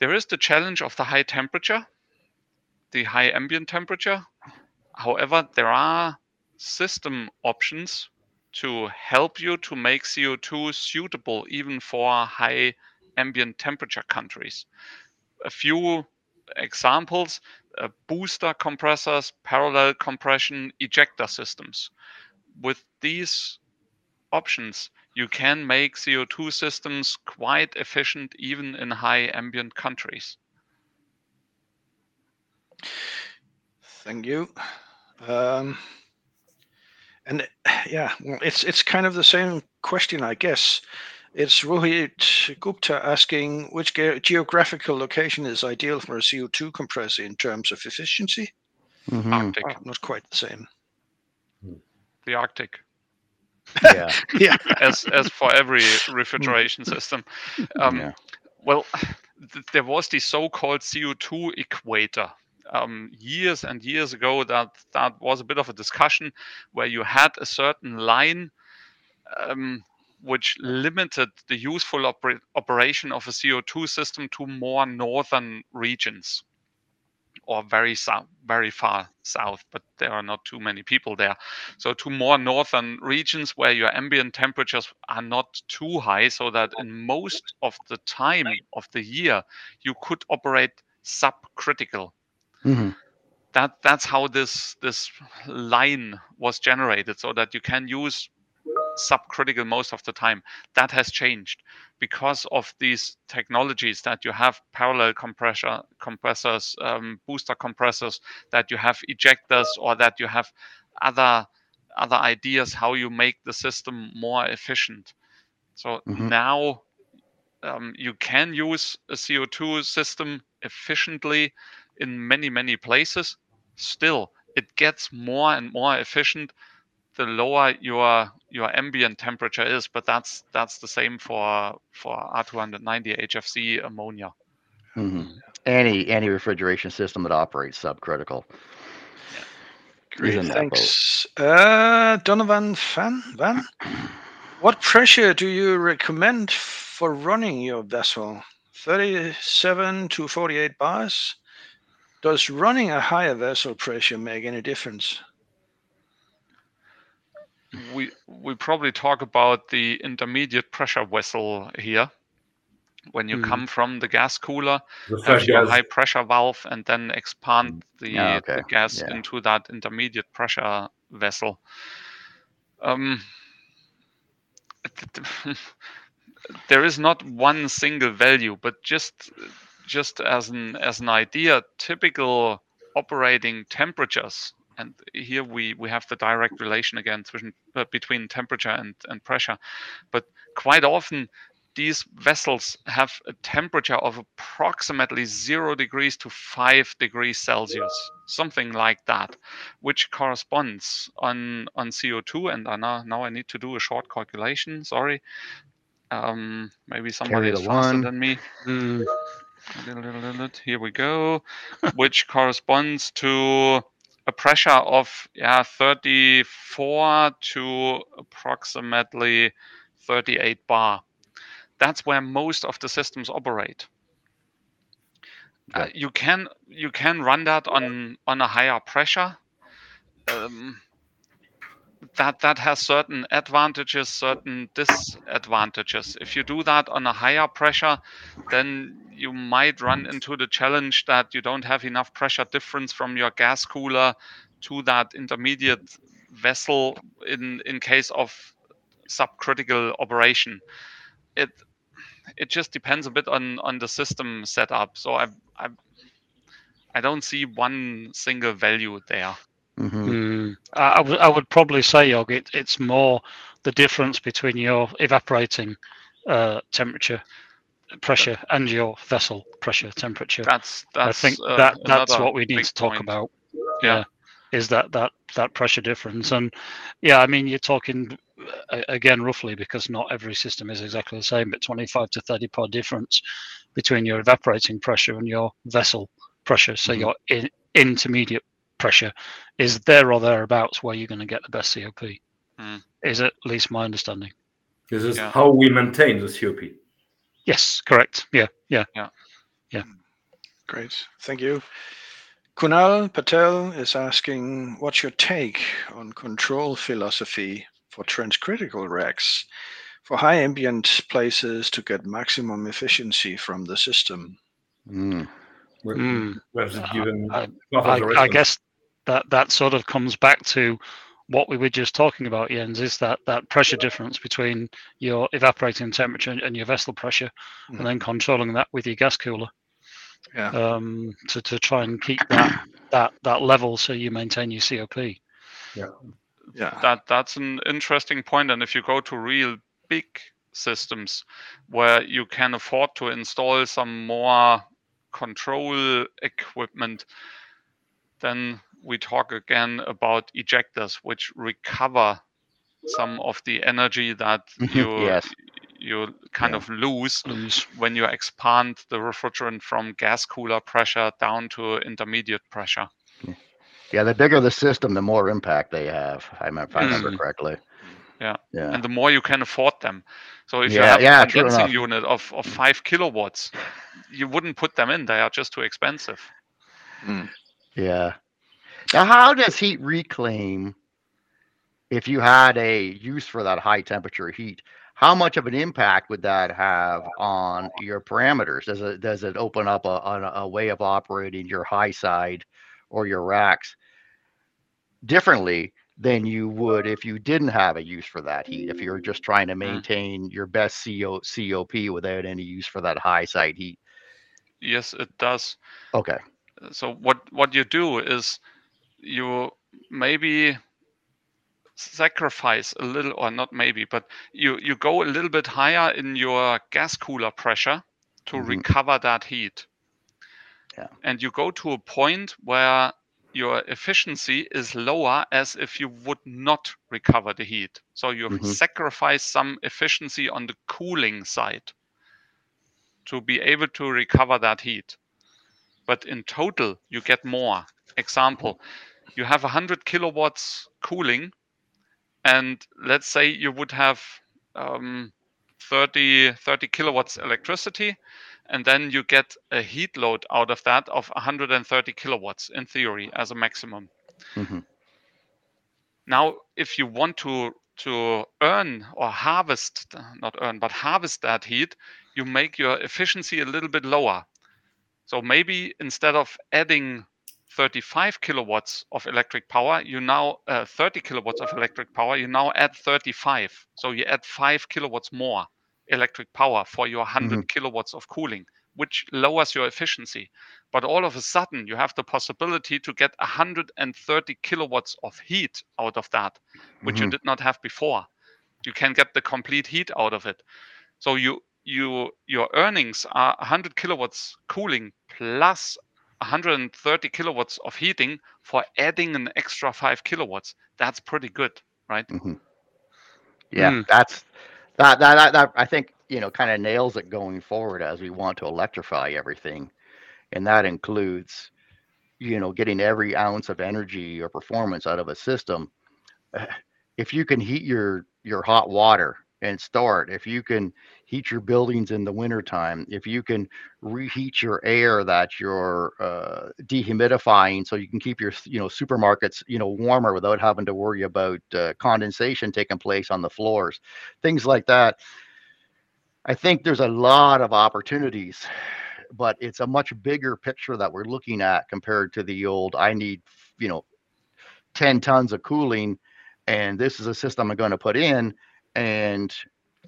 There is the challenge of the high temperature, the high ambient temperature. However, there are system options to help you to make CO2 suitable even for high ambient temperature countries. A few examples uh, booster compressors, parallel compression, ejector systems. With these options, you can make CO2 systems quite efficient even in high ambient countries. Thank you. Um, and yeah, well, it's it's kind of the same question, I guess. It's Rohit Gupta asking which ge- geographical location is ideal for a CO2 compressor in terms of efficiency. Mhm. Arctic, Oh, not quite the same. the Arctic, Yeah. Yeah. as as for every refrigeration system. Um, yeah. Well, th- there was the so-called CO2 equator. Um, years and years ago, that that was a bit of a discussion where you had a certain line um, which limited the useful oper- operation of a CO2 system to more northern regions or very south, very far south, but there are not too many people there. So to more northern regions where your ambient temperatures are not too high, so that in most of the time of the year you could operate subcritical. Mhm. That that's how this this line was generated, so that you can use subcritical most of the time. That has changed because of these technologies that you have parallel compressor compressors, um, booster compressors, that you have ejectors, or that you have other other ideas how you make the system more efficient. So Mhm. now um, you can use a CO2 system efficiently in many many places. Still, it gets more and more efficient the lower your your ambient temperature is. But that's that's the same for for R290 HFC ammonia. Mhm. Any any refrigeration system that operates subcritical. Great. Isn't that boat? Thanks. Uh, Donovan Van, Van, what pressure do you recommend for running your vessel? 37 to 48 bars? Does running a higher vessel pressure make any difference? We we probably talk about the intermediate pressure vessel here. When you Mhm. come from the gas cooler, The have your high pressure valve and then expand the, Yeah, okay. the gas Yeah. into that intermediate pressure vessel. Um, there is not one single value, but just just as an as an idea, typical operating temperatures, and here we we have the direct relation again between uh, between temperature and and pressure, but quite often these vessels have a temperature of approximately zero degrees to five degrees Celsius, something like that, which corresponds on on CO2. And I now now I need to do a short calculation. Sorry, um, maybe somebody is faster than me. Mm, Here we go, which corresponds to a pressure of yeah 34 to approximately 38 bar. That's where most of the systems operate. Uh, you can you can run that on on a higher pressure. Um, that that has certain advantages, certain disadvantages. If you do that on a higher pressure, then you might run into the challenge that you don't have enough pressure difference from your gas cooler to that intermediate vessel in in case of subcritical operation. It it just depends a bit on on the system setup. So I I I don't see one single value there. Mm-hmm. Mm, I, I would probably say, Jörg, it, it's more the difference between your evaporating uh, temperature, pressure, and your vessel pressure temperature. That's that's I think uh, that that's what we need to talk point. about. Yeah. is that that that pressure difference? And yeah, I mean, you're talking uh, again roughly because not every system is exactly the same, but 25 to 30 pod difference between your evaporating pressure and your vessel pressure. So Mhm. your in, intermediate pressure is there or thereabouts where you're going to get the best COP. Mm. Is at least my understanding. This is Yeah. how we maintain the COP. Yes, correct. Yeah, yeah. Yeah, yeah. Great, thank you. Kunal Patel is asking, what's your take on control philosophy for transcritical racks for high ambient places to get maximum efficiency from the system? Mm. Mm. we given I- I, I guess that that sort of comes back to what we were just talking about, Jens, is that that pressure difference between your evaporating temperature and- and your vessel pressure, Mhm. and then controlling that with your gas cooler Yeah. um, to to try and keep that that that level so you maintain your COP. Yeah. that that's an interesting point and if you go to real big systems where you can afford to install some more control equipment then we talk again about ejectors which recover some of the energy that you Yes. you kind Yeah. of lose Lose. when you expand the refrigerant from gas cooler pressure down to intermediate pressure Yeah, the bigger the system, the more impact they have. I remember, if I remember Mm. correctly. Yeah. Yeah. and the more you can afford them. So if you have yeah, a condensing unit of, of five kilowatts, you wouldn't put them in. They are just too expensive. Yeah. Now, how does heat reclaim, if you had a use for that high temperature heat, how much of an impact would that have on your parameters? Does it does it open up a, a, way of operating your high side or your racks differently than you would if you didn't have a use for that heat? If you're just trying to mm. maintain your best CO, COP without any use for that high side heat. Yes, it does. Okay. So what what you do is you maybe sacrifice a little or not maybe but you you go a little bit higher in your gas cooler pressure to Mhm. recover that heat Yeah. and you go to a point where your efficiency is lower as if you would not recover the heat so you Mhm. sacrifice some efficiency on the cooling side to be able to recover that heat but in total you get more example you have 100 kilowatts cooling and let's say you would have um, 30 30 kilowatts electricity and then you get a heat load out of that of 130 kilowatts in theory as a maximum Mhm. now if you want to to earn or harvest not earn but harvest that heat you make your efficiency a little bit lower so maybe instead of adding 35 kilowatts of electric power, you now uh, 30 kilowatts of electric power, you now add 35. So you add 5 kilowatts more electric power for your 100 kilowatts of cooling, which lowers your efficiency. But all of a sudden, you have the possibility to get 130 kilowatts of heat out of that, which you Mhm. did not have before. You can get the complete heat out of it. So you you your earnings are 100 kilowatts cooling plus 130 kilowatts of heating for adding an extra 5 kilowatts that's pretty good right Mhm. Yeah, Mm. that's that, that that that I think you know kind of nails it going forward as we want to electrify everything, and that includes you know getting every ounce of energy or performance out of a system. If you can heat your your hot water and store it, if you can heat your buildings in the wintertime, if you can reheat your air that you're uh, dehumidifying so you can keep your you know supermarkets you know warmer without having to worry about uh, condensation taking place on the floors things like that i think there's a lot of opportunities but it's a much bigger picture that we're looking at compared to the old i need you know 10 tons of cooling and this is a system I'm going to put in and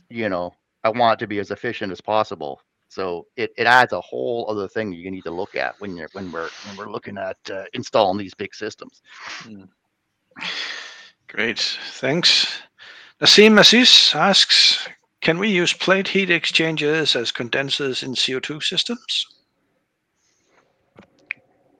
you know I want it to be as efficient as possible. So it, it adds a whole other thing you need to look at when you're when we're when we're looking at uh, installing these big systems. Mm. Great, thanks. Nassim Aziz asks, can we use plate heat exchangers as condensers in CO2 systems?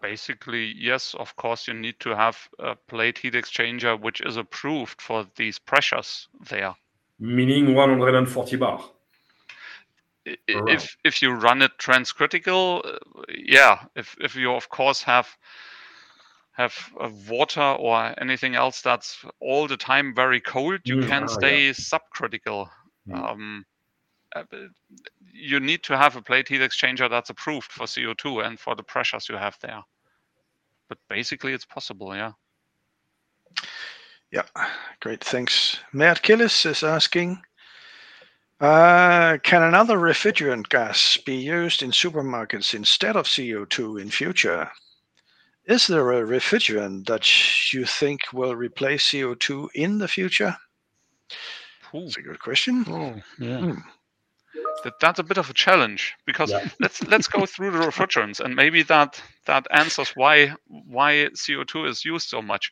Basically, yes, of course, you need to have a plate heat exchanger which is approved for these pressures there. Meaning 140 bar. If if you run it transcritical, uh, yeah. If if you of course have have water or anything else that's all the time very cold, you mm, can ah, stay yeah. subcritical. Mm. Um, uh, you need to have a plate heat exchanger that's approved for CO2 and for the pressures you have there. But basically, it's possible, yeah. Yeah, great. Thanks. Matt Killis is asking uh, Can another refrigerant gas be used in supermarkets instead of CO2 in future? Is there a refrigerant that you think will replace CO2 in the future? Ooh. That's a good question. Oh, yeah. Hmm. That, that's a bit of a challenge because yeah. let's let's go through the refrigerants and maybe that that answers why why CO2 is used so much.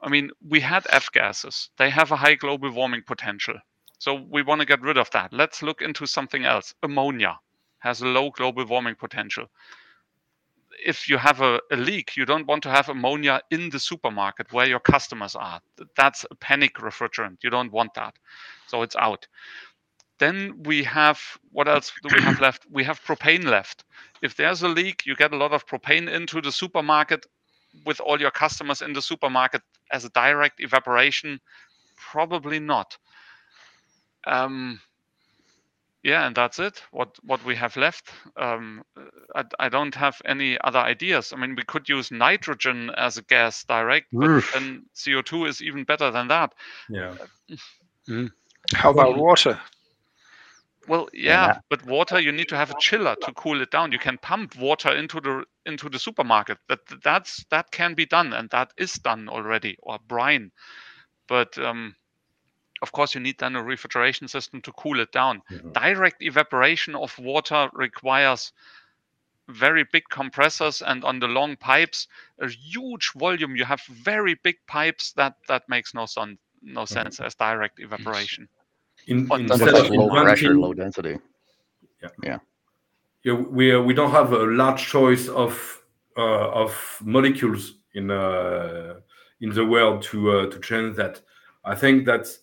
I mean, we had F gases. They have a high global warming potential. So we want to get rid of that. Let's look into something else. Ammonia has a low global warming potential if you have a, a, leak, you don't want to have ammonia in the supermarket where your customers are. That's a panic refrigerant. You don't want that. So it's out. Then we have what else do we have left? We have propane left. If there's a leak, you get a lot of propane into the supermarket with all your customers in the supermarket as a direct evaporation. Probably not. Um, yeah, and that's it. What what we have left. Um, I, I don't have any other ideas. I mean, we could use nitrogen as a gas direct, but then CO2 is even better than that. Yeah. Mm. How about water? Well, yeah, yeah, but water you need to have a chiller to cool it down. You can pump water into the into the supermarket. That that's that can be done, and that is done already, or brine. But um, of course, you need then a refrigeration system to cool it down. Mm-hmm. Direct evaporation of water requires very big compressors and on the long pipes a huge volume. You have very big pipes that that makes no sun no mm-hmm. sense as direct evaporation. In, instead of low pressure low density. Yeah. Yeah, yeah we, uh, we don't have a large choice of uh, of molecules in uh, in the world to uh, to change that. I think that's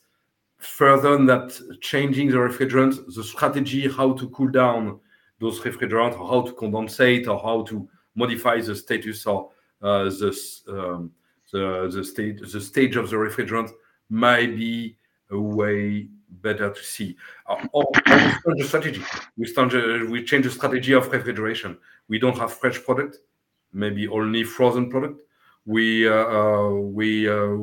further than that changing the refrigerant, the strategy how to cool down those refrigerants, or how to condensate, or how to modify the status or uh, the, um, the the state the stage of the refrigerant might be a way better to see. Uh, or, or the strategy. We uh, we change the strategy of refrigeration. We don't have fresh product, maybe only frozen product. We uh, uh we uh,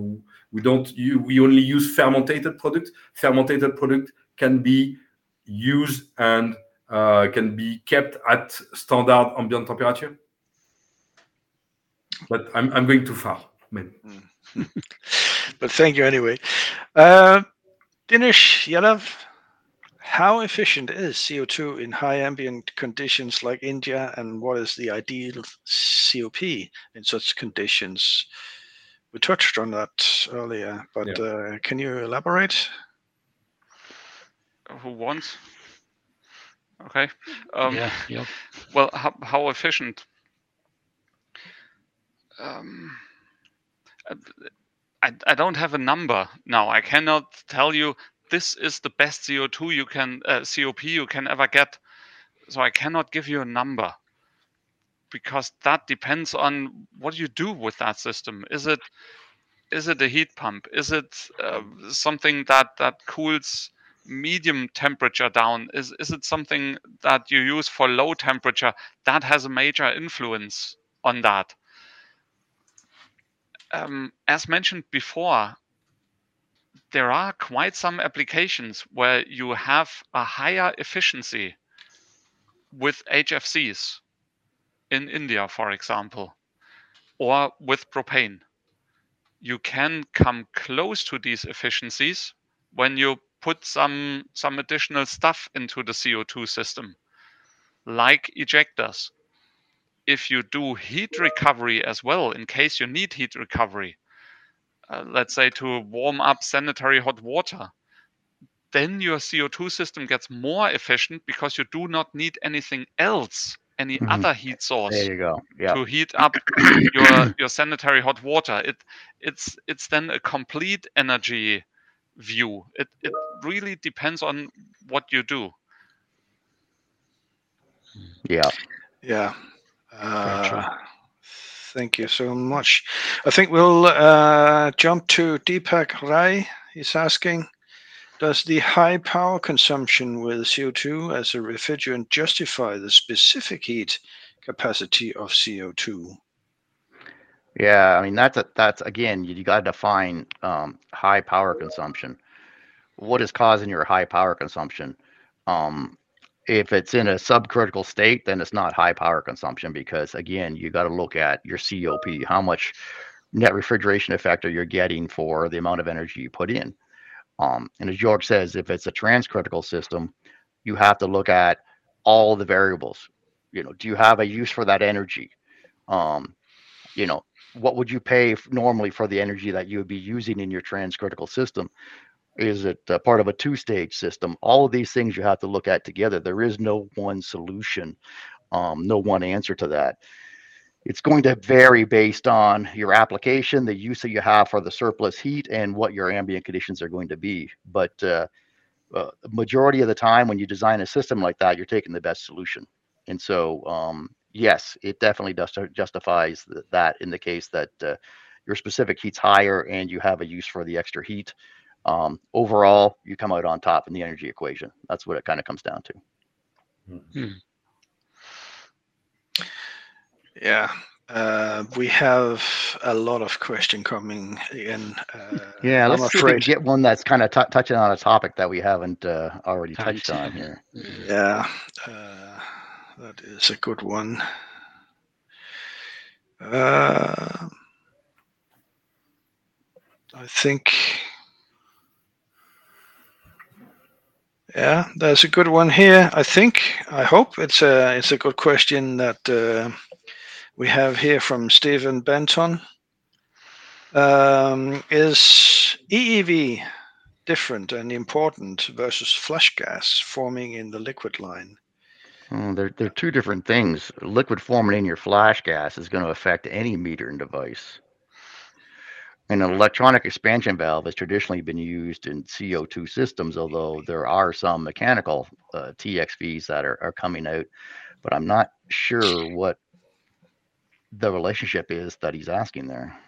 we don't we only use fermented product. Fermented product can be used and uh, can be kept at standard ambient temperature. But I'm, I'm going too far. but thank you anyway. Uh, Dinesh Yadav, how efficient is CO2 in high ambient conditions like India, and what is the ideal COP in such conditions? We touched on that earlier, but yeah. uh, can you elaborate? Who wants? Okay. Um, yeah. Yeah. Well, how, how efficient? Um, I, I don't have a number now. I cannot tell you this is the best CO2 you can uh, COP you can ever get. So I cannot give you a number because that depends on what you do with that system. Is it is it a heat pump? Is it uh, something that that cools medium temperature down? Is is it something that you use for low temperature? That has a major influence on that. Um, as mentioned before, there are quite some applications where you have a higher efficiency with HFCs in India, for example, or with propane. you can come close to these efficiencies when you put some some additional stuff into the CO2 system, like ejectors. If you do heat recovery as well, in case you need heat recovery, uh, let's say to warm up sanitary hot water, then your CO2 system gets more efficient because you do not need anything else, any mm-hmm. other heat source. There you go. Yeah. To heat up your your sanitary hot water. It it's it's then a complete energy view. It it really depends on what you do. Yeah. Yeah. Uh, thank you so much. I think we'll uh, jump to Deepak Rai. He's asking Does the high power consumption with CO2 as a refrigerant justify the specific heat capacity of CO2? Yeah, I mean that's a, that's again you, you got to define um, high power consumption. What is causing your high power consumption? Um, if it's in a subcritical state, then it's not high power consumption because again you got to look at your COP, how much net refrigeration effect are you getting for the amount of energy you put in. Um, and as George says, if it's a transcritical system, you have to look at all the variables. You know, do you have a use for that energy? Um, you know, what would you pay normally for the energy that you would be using in your transcritical system? Is it part of a two stage system? All of these things you have to look at together. There is no one solution, um, no one answer to that. It's going to vary based on your application, the use that you have for the surplus heat, and what your ambient conditions are going to be. But uh, uh, majority of the time, when you design a system like that, you're taking the best solution. And so, um, yes, it definitely does justifies that in the case that uh, your specific heat's higher and you have a use for the extra heat. Um, overall, you come out on top in the energy equation. That's what it kind of comes down to. Hmm. Yeah, uh, we have a lot of question coming in. Uh, yeah, let's I'm see afraid. get one that's kind of t- touching on a topic that we haven't uh, already touched on here. Yeah, uh, that is a good one. Uh, I think, yeah, there's a good one here. I think, I hope it's a it's a good question that uh, we have here from Stephen Benton. Um, is EEV different and important versus flash gas forming in the liquid line? Oh, they're, they're two different things. Liquid forming in your flash gas is going to affect any metering device. An electronic expansion valve has traditionally been used in CO2 systems, although there are some mechanical uh, TXVs that are, are coming out. But I'm not sure what the relationship is that he's asking there.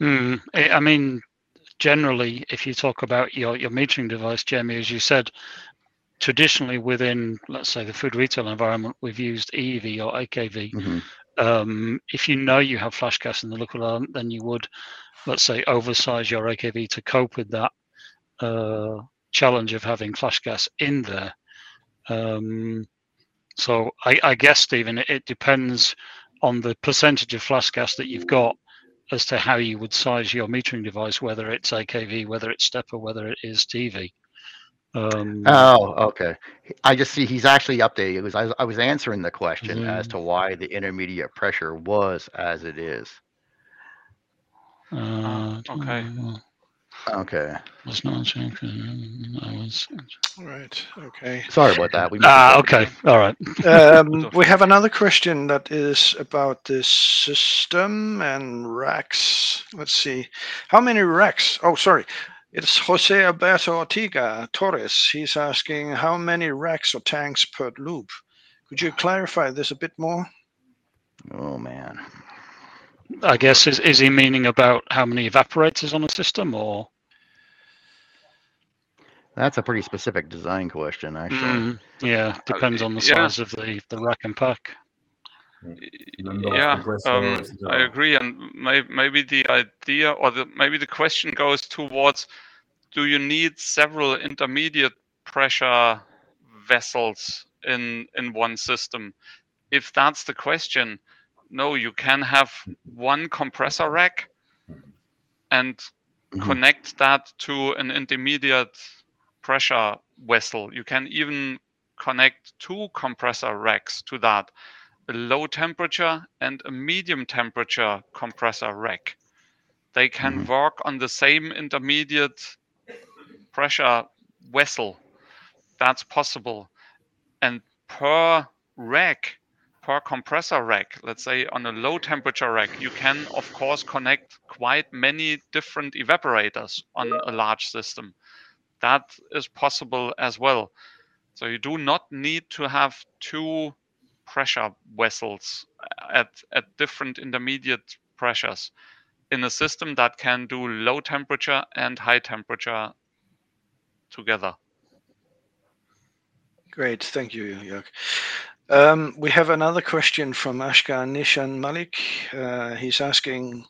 Mm, I mean, generally, if you talk about your, your metering device, Jamie, as you said, traditionally within, let's say, the food retail environment, we've used EEV or AKV. Mm-hmm. Um, if you know you have flash gas in the liquid element, then you would, let's say, oversize your AKV to cope with that uh, challenge of having flash gas in there. Um, so I, I, guess, Stephen, it, it, depends on the percentage of flash gas that you've got as to how you would size your metering device, whether it's AKV, whether it's step, or whether it is TV. Um, oh, okay. I just see he's actually updated. It was I, I was answering the question mm-hmm. as to why the intermediate pressure was as it is. Uh, okay. Okay. Was not changed. I was. Right. Okay. Sorry about that. We ah, okay. All right. um, we have another question that is about this system and racks. Let's see. How many racks? Oh, sorry. It's Jose Alberto Ortiga Torres. He's asking how many racks or tanks per loop. Could you clarify this a bit more? Oh man. I guess is is he meaning about how many evaporators on a system or that's a pretty specific design question, actually. Mm, yeah, depends on the size yeah. of the, the rack and pack. Yeah, um, I agree, and may, maybe the idea or the maybe the question goes towards do you need several intermediate pressure vessels in in one system? If that's the question, no, you can have one compressor rack and mm-hmm. connect that to an intermediate pressure vessel. You can even connect two compressor racks to that a low temperature and a medium temperature compressor rack. They can mm-hmm. work on the same intermediate pressure vessel. That's possible. And per rack, per compressor rack, let's say on a low temperature rack, you can, of course, connect quite many different evaporators on a large system. That is possible as well. So you do not need to have two pressure vessels at, at different intermediate pressures in a system that can do low temperature and high temperature together. Great, thank you, Jörg. Um, we have another question from Ashkan Nishan Malik. Uh, he's asking,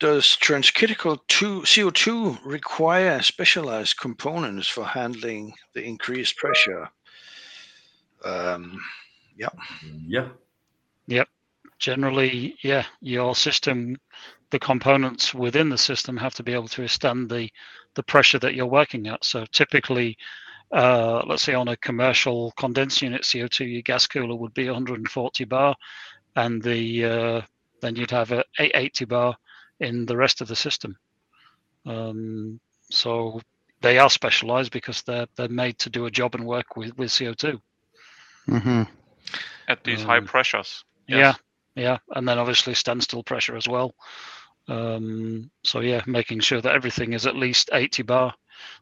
does transcritical CO2 require specialized components for handling the increased pressure? Um, yeah. Yeah. Yep. Generally, yeah, your system, the components within the system have to be able to withstand the the pressure that you're working at. So typically, uh, let's say on a commercial condensed unit CO2, your gas cooler would be 140 bar, and the uh, then you'd have a 880 bar in the rest of the system. Um, so they are specialized because they're they're made to do a job and work with with CO2. Mm-hmm at these um, high pressures. Yes. Yeah, yeah, and then obviously standstill pressure as well. Um, so yeah, making sure that everything is at least 80 bar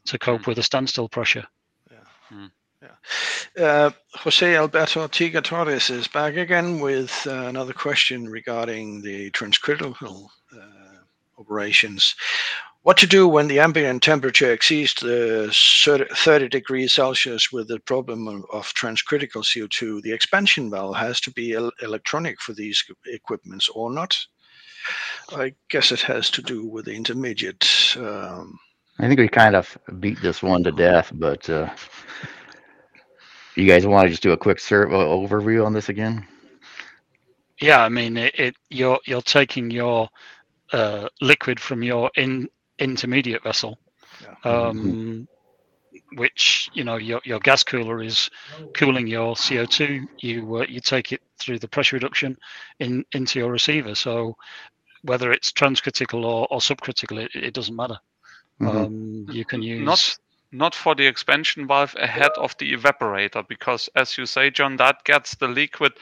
to cope mm. with a standstill pressure. Yeah. Mm. Yeah. Uh, Jose Alberto Tiga Torres is back again with uh, another question regarding the transcritical operations what to do when the ambient temperature exceeds the 30 degrees Celsius with the problem of transcritical CO2. The expansion valve has to be electronic for these equipments or not. I guess it has to do with the intermediate. Um, I think we kind of beat this one to death, but uh, you guys want to just do a quick sur- uh, overview on this again? Yeah, I mean, it, it you're you're taking your uh, liquid from your in intermediate vessel, yeah. um, mm-hmm. which you know your your gas cooler is cooling your CO two. You uh, you take it through the pressure reduction in into your receiver. So whether it's transcritical or, or subcritical, it, it doesn't matter. Mm-hmm. Um, you can use not not for the expansion valve ahead of the evaporator because as you say john that gets the liquid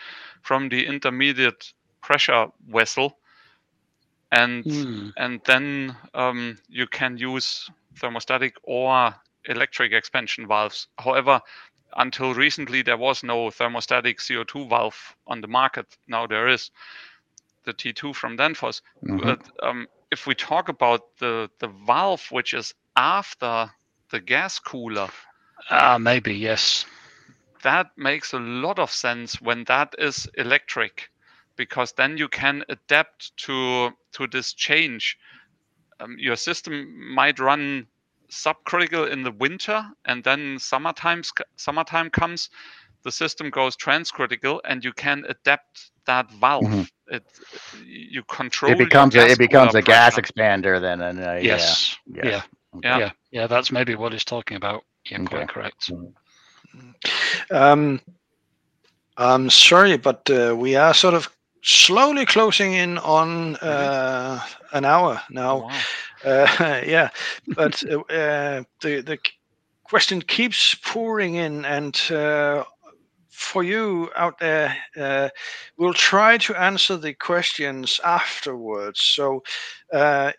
from the intermediate pressure vessel and mm. and then um, you can use thermostatic or electric expansion valves. However, until recently there was no thermostatic CO2 valve on the market. Now there is the T2 from Danfoss. Mm-hmm. But um, if we talk about the the valve which is after the gas cooler, uh, maybe yes. That makes a lot of sense when that is electric because then you can adapt to to this change. Um, your system might run subcritical in the winter, and then summertime summertime comes, the system goes transcritical, and you can adapt that valve. Mm-hmm. It you control. It becomes a, it becomes a gas expander then, and uh, yes, yeah, yeah. Okay. yeah, yeah, yeah. That's maybe what he's talking about. Yeah, okay. quite correct. Mm-hmm. Um, I'm sorry, but uh, we are sort of slowly closing in on uh, an hour now. Oh, wow. uh, yeah, but uh, uh, the the question keeps pouring in, and uh, for you out there, uh, we'll try to answer the questions afterwards. So,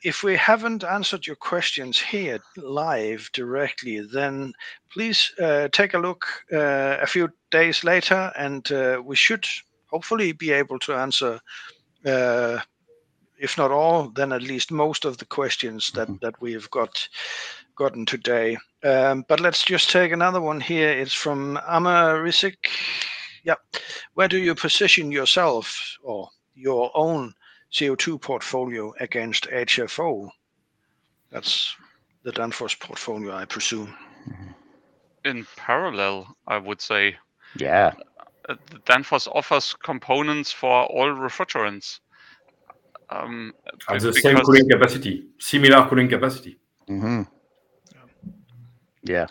if we haven't answered your questions here live directly, then please take a look a few days later, and we should hopefully be able to answer, uh, if not all, then at least most of the questions that, mm-hmm. that we've got gotten today. Um, but let's just take another one here. It's from Amma Risik. Yeah. Where do you position yourself or your own CO2 portfolio against HFO? That's the Danfoss portfolio, I presume. In parallel, I would say. Yeah. Uh, Danfoss offers components for all refrigerants. Um, At the same cooling capacity, similar cooling capacity. Mm-hmm. Yeah.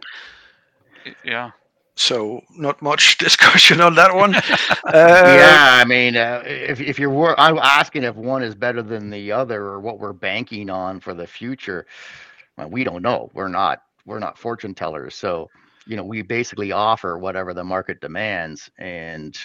Yeah. So not much discussion on that one. uh, yeah, I mean, uh, if if you're wor- I'm asking if one is better than the other or what we're banking on for the future, well, we don't know. We're not we're not fortune tellers, so you know we basically offer whatever the market demands, and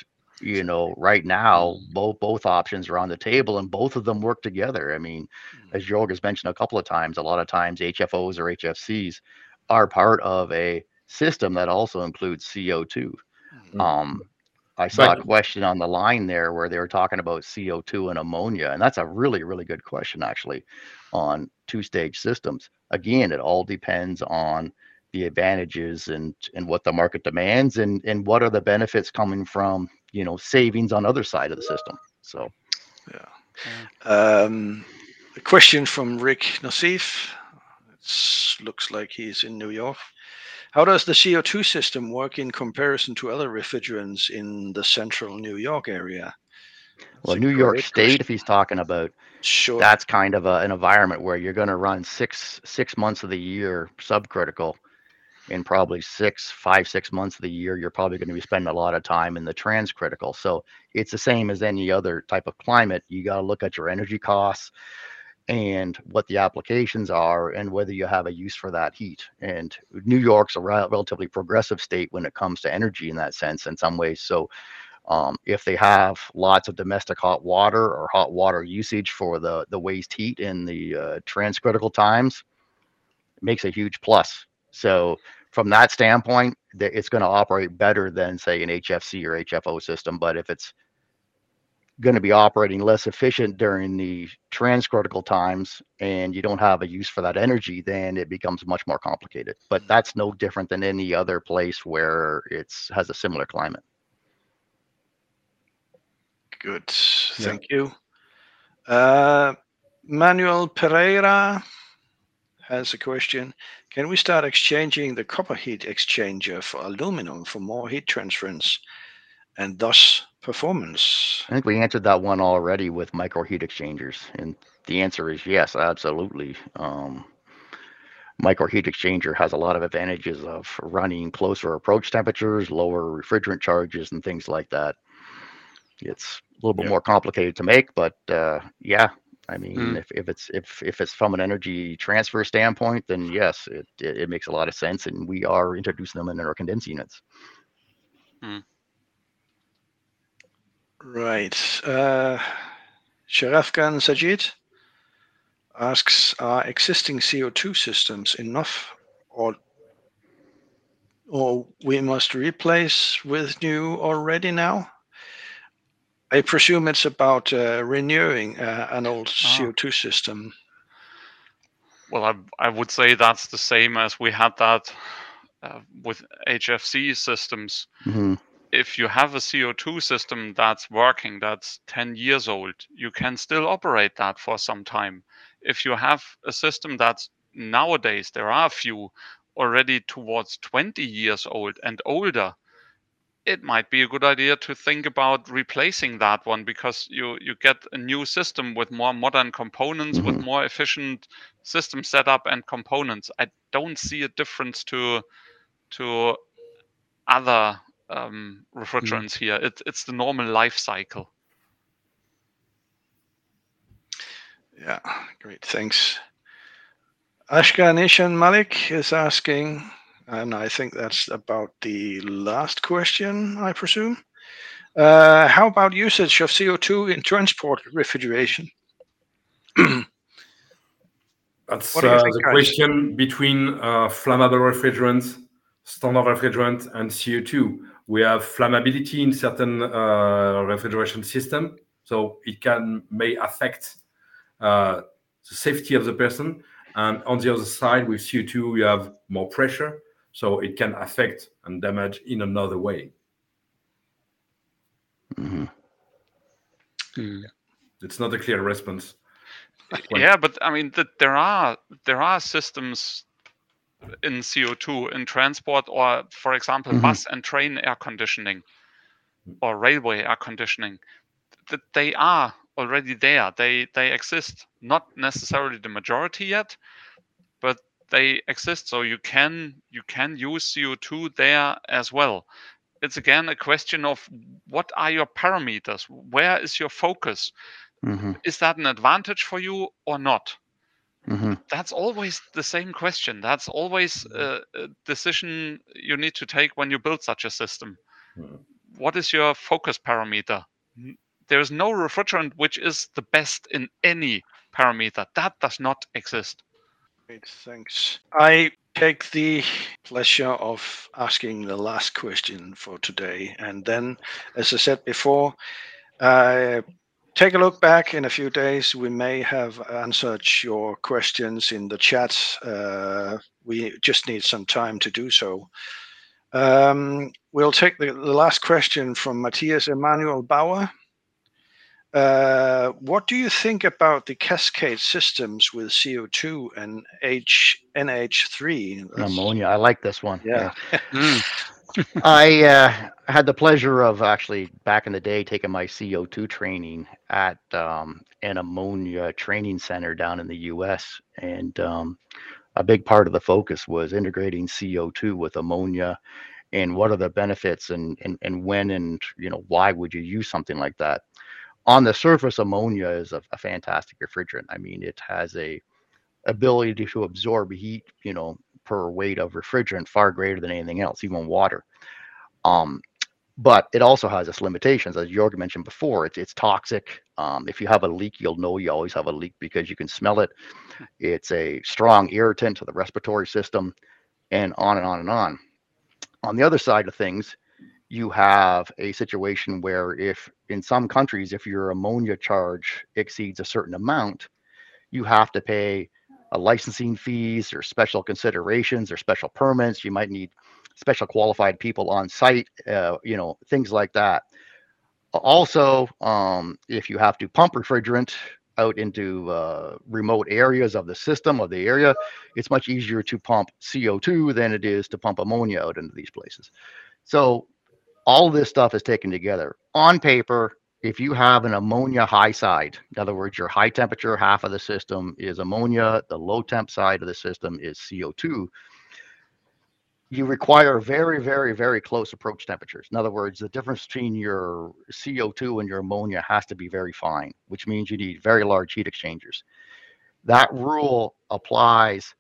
you know right now both both options are on the table and both of them work together. I mean, as Jörg has mentioned a couple of times, a lot of times HFOs or HFCs are part of a system that also includes CO2. Mm-hmm. Um, I saw But- a question on the line there where they were talking about CO2 and ammonia, and that's a really, really good question actually on two-stage systems. Again, it all depends on the advantages and and what the market demands and and what are the benefits coming from you know savings on other side of the system. So yeah Um, a question from Rick Nassif. It looks like he's in New York. How does the CO2 system work in comparison to other refrigerants in the central New York area? well, New York State, question. if he's talking about Sure. that's kind of a, an environment where you're going to run six six months of the year subcritical and probably six five six months of the year you're probably going to be spending a lot of time in the transcritical so it's the same as any other type of climate. You got to look at your energy costs and what the applications are and whether you have a use for that heat. And new york's a rel- relatively progressive state when it comes to energy in that sense in some ways. So um, if they have lots of domestic hot water or hot water usage for the the waste heat in the uh, transcritical times, it makes a huge plus. So from that standpoint, it's going to operate better than say an HFC or HFO system. But if it's going to be operating less efficient during the transcritical times and you don't have a use for that energy, then it becomes much more complicated. But that's no different than any other place where it's has a similar climate. Good. Yeah. Thank you. Uh, Manuel Pereira has a question. Can we start exchanging the copper heat exchanger for aluminum for more heat transference and thus performance? I think we answered that one already with micro heat exchangers, and the answer is yes, absolutely. Um, micro heat exchanger has a lot of advantages of running closer approach temperatures, lower refrigerant charges, and things like that. It's a little bit Yeah. more complicated to make, but uh, yeah, I mean, Mm. if, if it's if if it's from an energy transfer standpoint, then yes, it, it it makes a lot of sense, and we are introducing them in our condensed units. Right. Uh, Sharafkan Sajid asks Are existing CO2 systems enough or or we must replace with new already now? I presume it's about uh, renewing uh, an old Ah. CO2 system. Well, I I would say that's the same as we had that uh, with HFC systems. hmm If you have a CO2 system that's working, that's 10 years old, you can still operate that for some time. If you have a system that's nowadays, there are a few already towards 20 years old and older, it might be a good idea to think about replacing that one because you you get a new system with more modern components with Mhm. more efficient system setup and components i don't see a difference to to other um, refrigerants here it, it's the normal life cycle Yeah, great. Thanks. Ashkan Nishan Malik is asking, and I think that's about the last question, I presume. Uh, how about usage of CO2 in transport refrigeration? That's What do you uh, the question between uh, flammable refrigerants, standard refrigerant, and CO2. We have flammability in certain uh, refrigeration system, so it can may affect uh, the safety of the person. And on the other side, with CO2, you have more pressure, so it can affect and damage in another way. hmm It's not a clear response. When- yeah but i mean th- there are there are systems in co2 in transport or for example Mhm. bus and train air conditioning or railway air conditioning that they are already there. They they exist, not necessarily the majority yet, but they exist. So you can you can use CO2 there as well. It's again a question of what are your parameters? Where is your focus? Mm-hmm. Is that an advantage for you or not? Mm-hmm. That's always the same question. That's always a, a, decision you need to take when you build such a system. Mm-hmm. What is your focus parameter? There is no refrigerant which is the best in any parameter. That does not exist. Great, thanks. I take the pleasure of asking the last question for today. And then, as I said before, uh, take a look back in a few days. We may have answered your questions in the chat. Uh, we just need some time to do so. Um, we'll take the, the, last question from Matthias Emanuel Bauer. Uh, what do you think about the cascade systems with CO2 and H, NH3? That's, Ammonia. I like this one. Yeah. yeah. mm. I uh, had the pleasure of actually back in the day taking my CO2 training at um, an ammonia training center down in the US. And um, a big part of the focus was integrating CO2 with ammonia and what are the benefits and, and, and when and you know why would you use something like that on the surface ammonia is a, a fantastic refrigerant i mean it has a ability to absorb heat you know per weight of refrigerant far greater than anything else, even water. Um, but it also has its limitations, as Jorgen mentioned before. It's it's toxic. Um, if you have a leak, you'll know you always have a leak because you can smell it. It's a strong irritant to the respiratory system, and on and on and on. On the other side of things, you have a situation where if in some countries, if your ammonia charge exceeds a certain amount, you have to pay a licensing fees or special considerations or special permits. You might need special qualified people on site, uh, you know, things like that. Also, um, if you have to pump refrigerant out into uh, remote areas of the system of the area, it's much easier to pump CO2 than it is to pump ammonia out into these places. So all this stuff is taken together. On paper, if you have an ammonia high side, in other words, your high temperature half of the system is ammonia, the low temp side of the system is CO2, you require very, very, very close approach temperatures. In other words, the difference between your CO2 and your ammonia has to be very fine, which means you need very large heat exchangers. That rule applies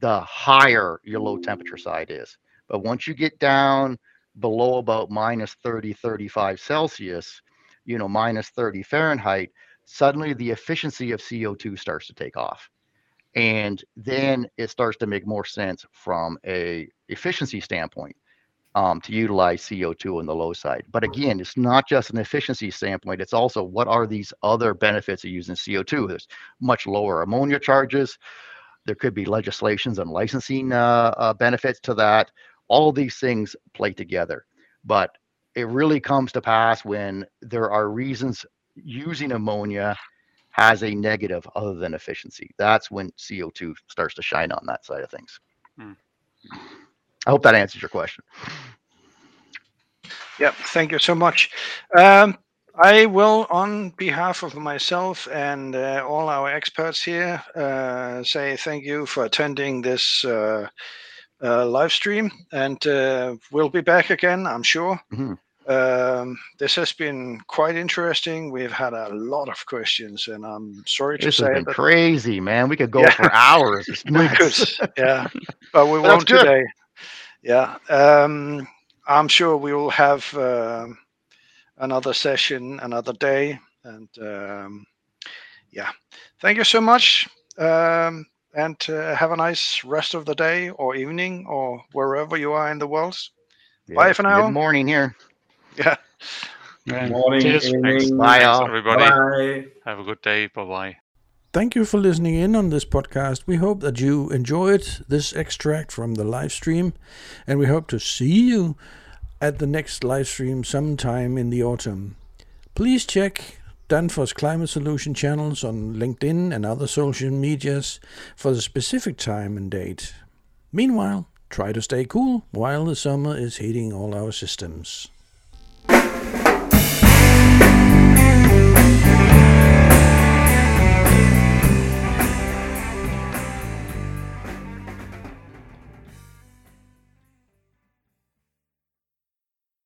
the higher your low temperature side is. But once you get down below about minus 30, 35 Celsius, you know, minus 30 Fahrenheit, suddenly the efficiency of CO2 starts to take off. And then it starts to make more sense from a efficiency standpoint um, to utilize CO2 on the low side. But again, it's not just an efficiency standpoint. It's also what are these other benefits of using CO2? There's much lower ammonia charges. There could be legislations and licensing uh, uh, benefits to that. All these things play together. But it really comes to pass when there are reasons using ammonia has a negative other than efficiency. That's when CO2 starts to shine on that side of things. Hmm. I hope that answers your question. Yeah, thank you so much. Um, I will, on behalf of myself and uh, all our experts here, uh, say thank you for attending this uh, uh, live stream, and uh, we'll be back again, I'm sure. Mm-hmm. Um, this has been quite interesting. We've had a lot of questions, and I'm sorry to this say, has been crazy, man. We could go yeah. for hours. we could, yeah, but we won't today. Yeah, um, I'm sure we will have uh, another session another day, and um, yeah, thank you so much. And uh, have a nice rest of the day or evening or wherever you are in the world. Yeah, Bye for now. Good morning here. Yeah. Good morning. Cheers. Thanks. Bye, Thanks, everybody. Bye. Have a good day. Bye bye. Thank you for listening in on this podcast. We hope that you enjoyed this extract from the live stream, and we hope to see you at the next live stream sometime in the autumn. Please check Danfoss Climate Solution channels on LinkedIn and other social medias for the specific time and date. Meanwhile, try to stay cool while the summer is heating all our systems.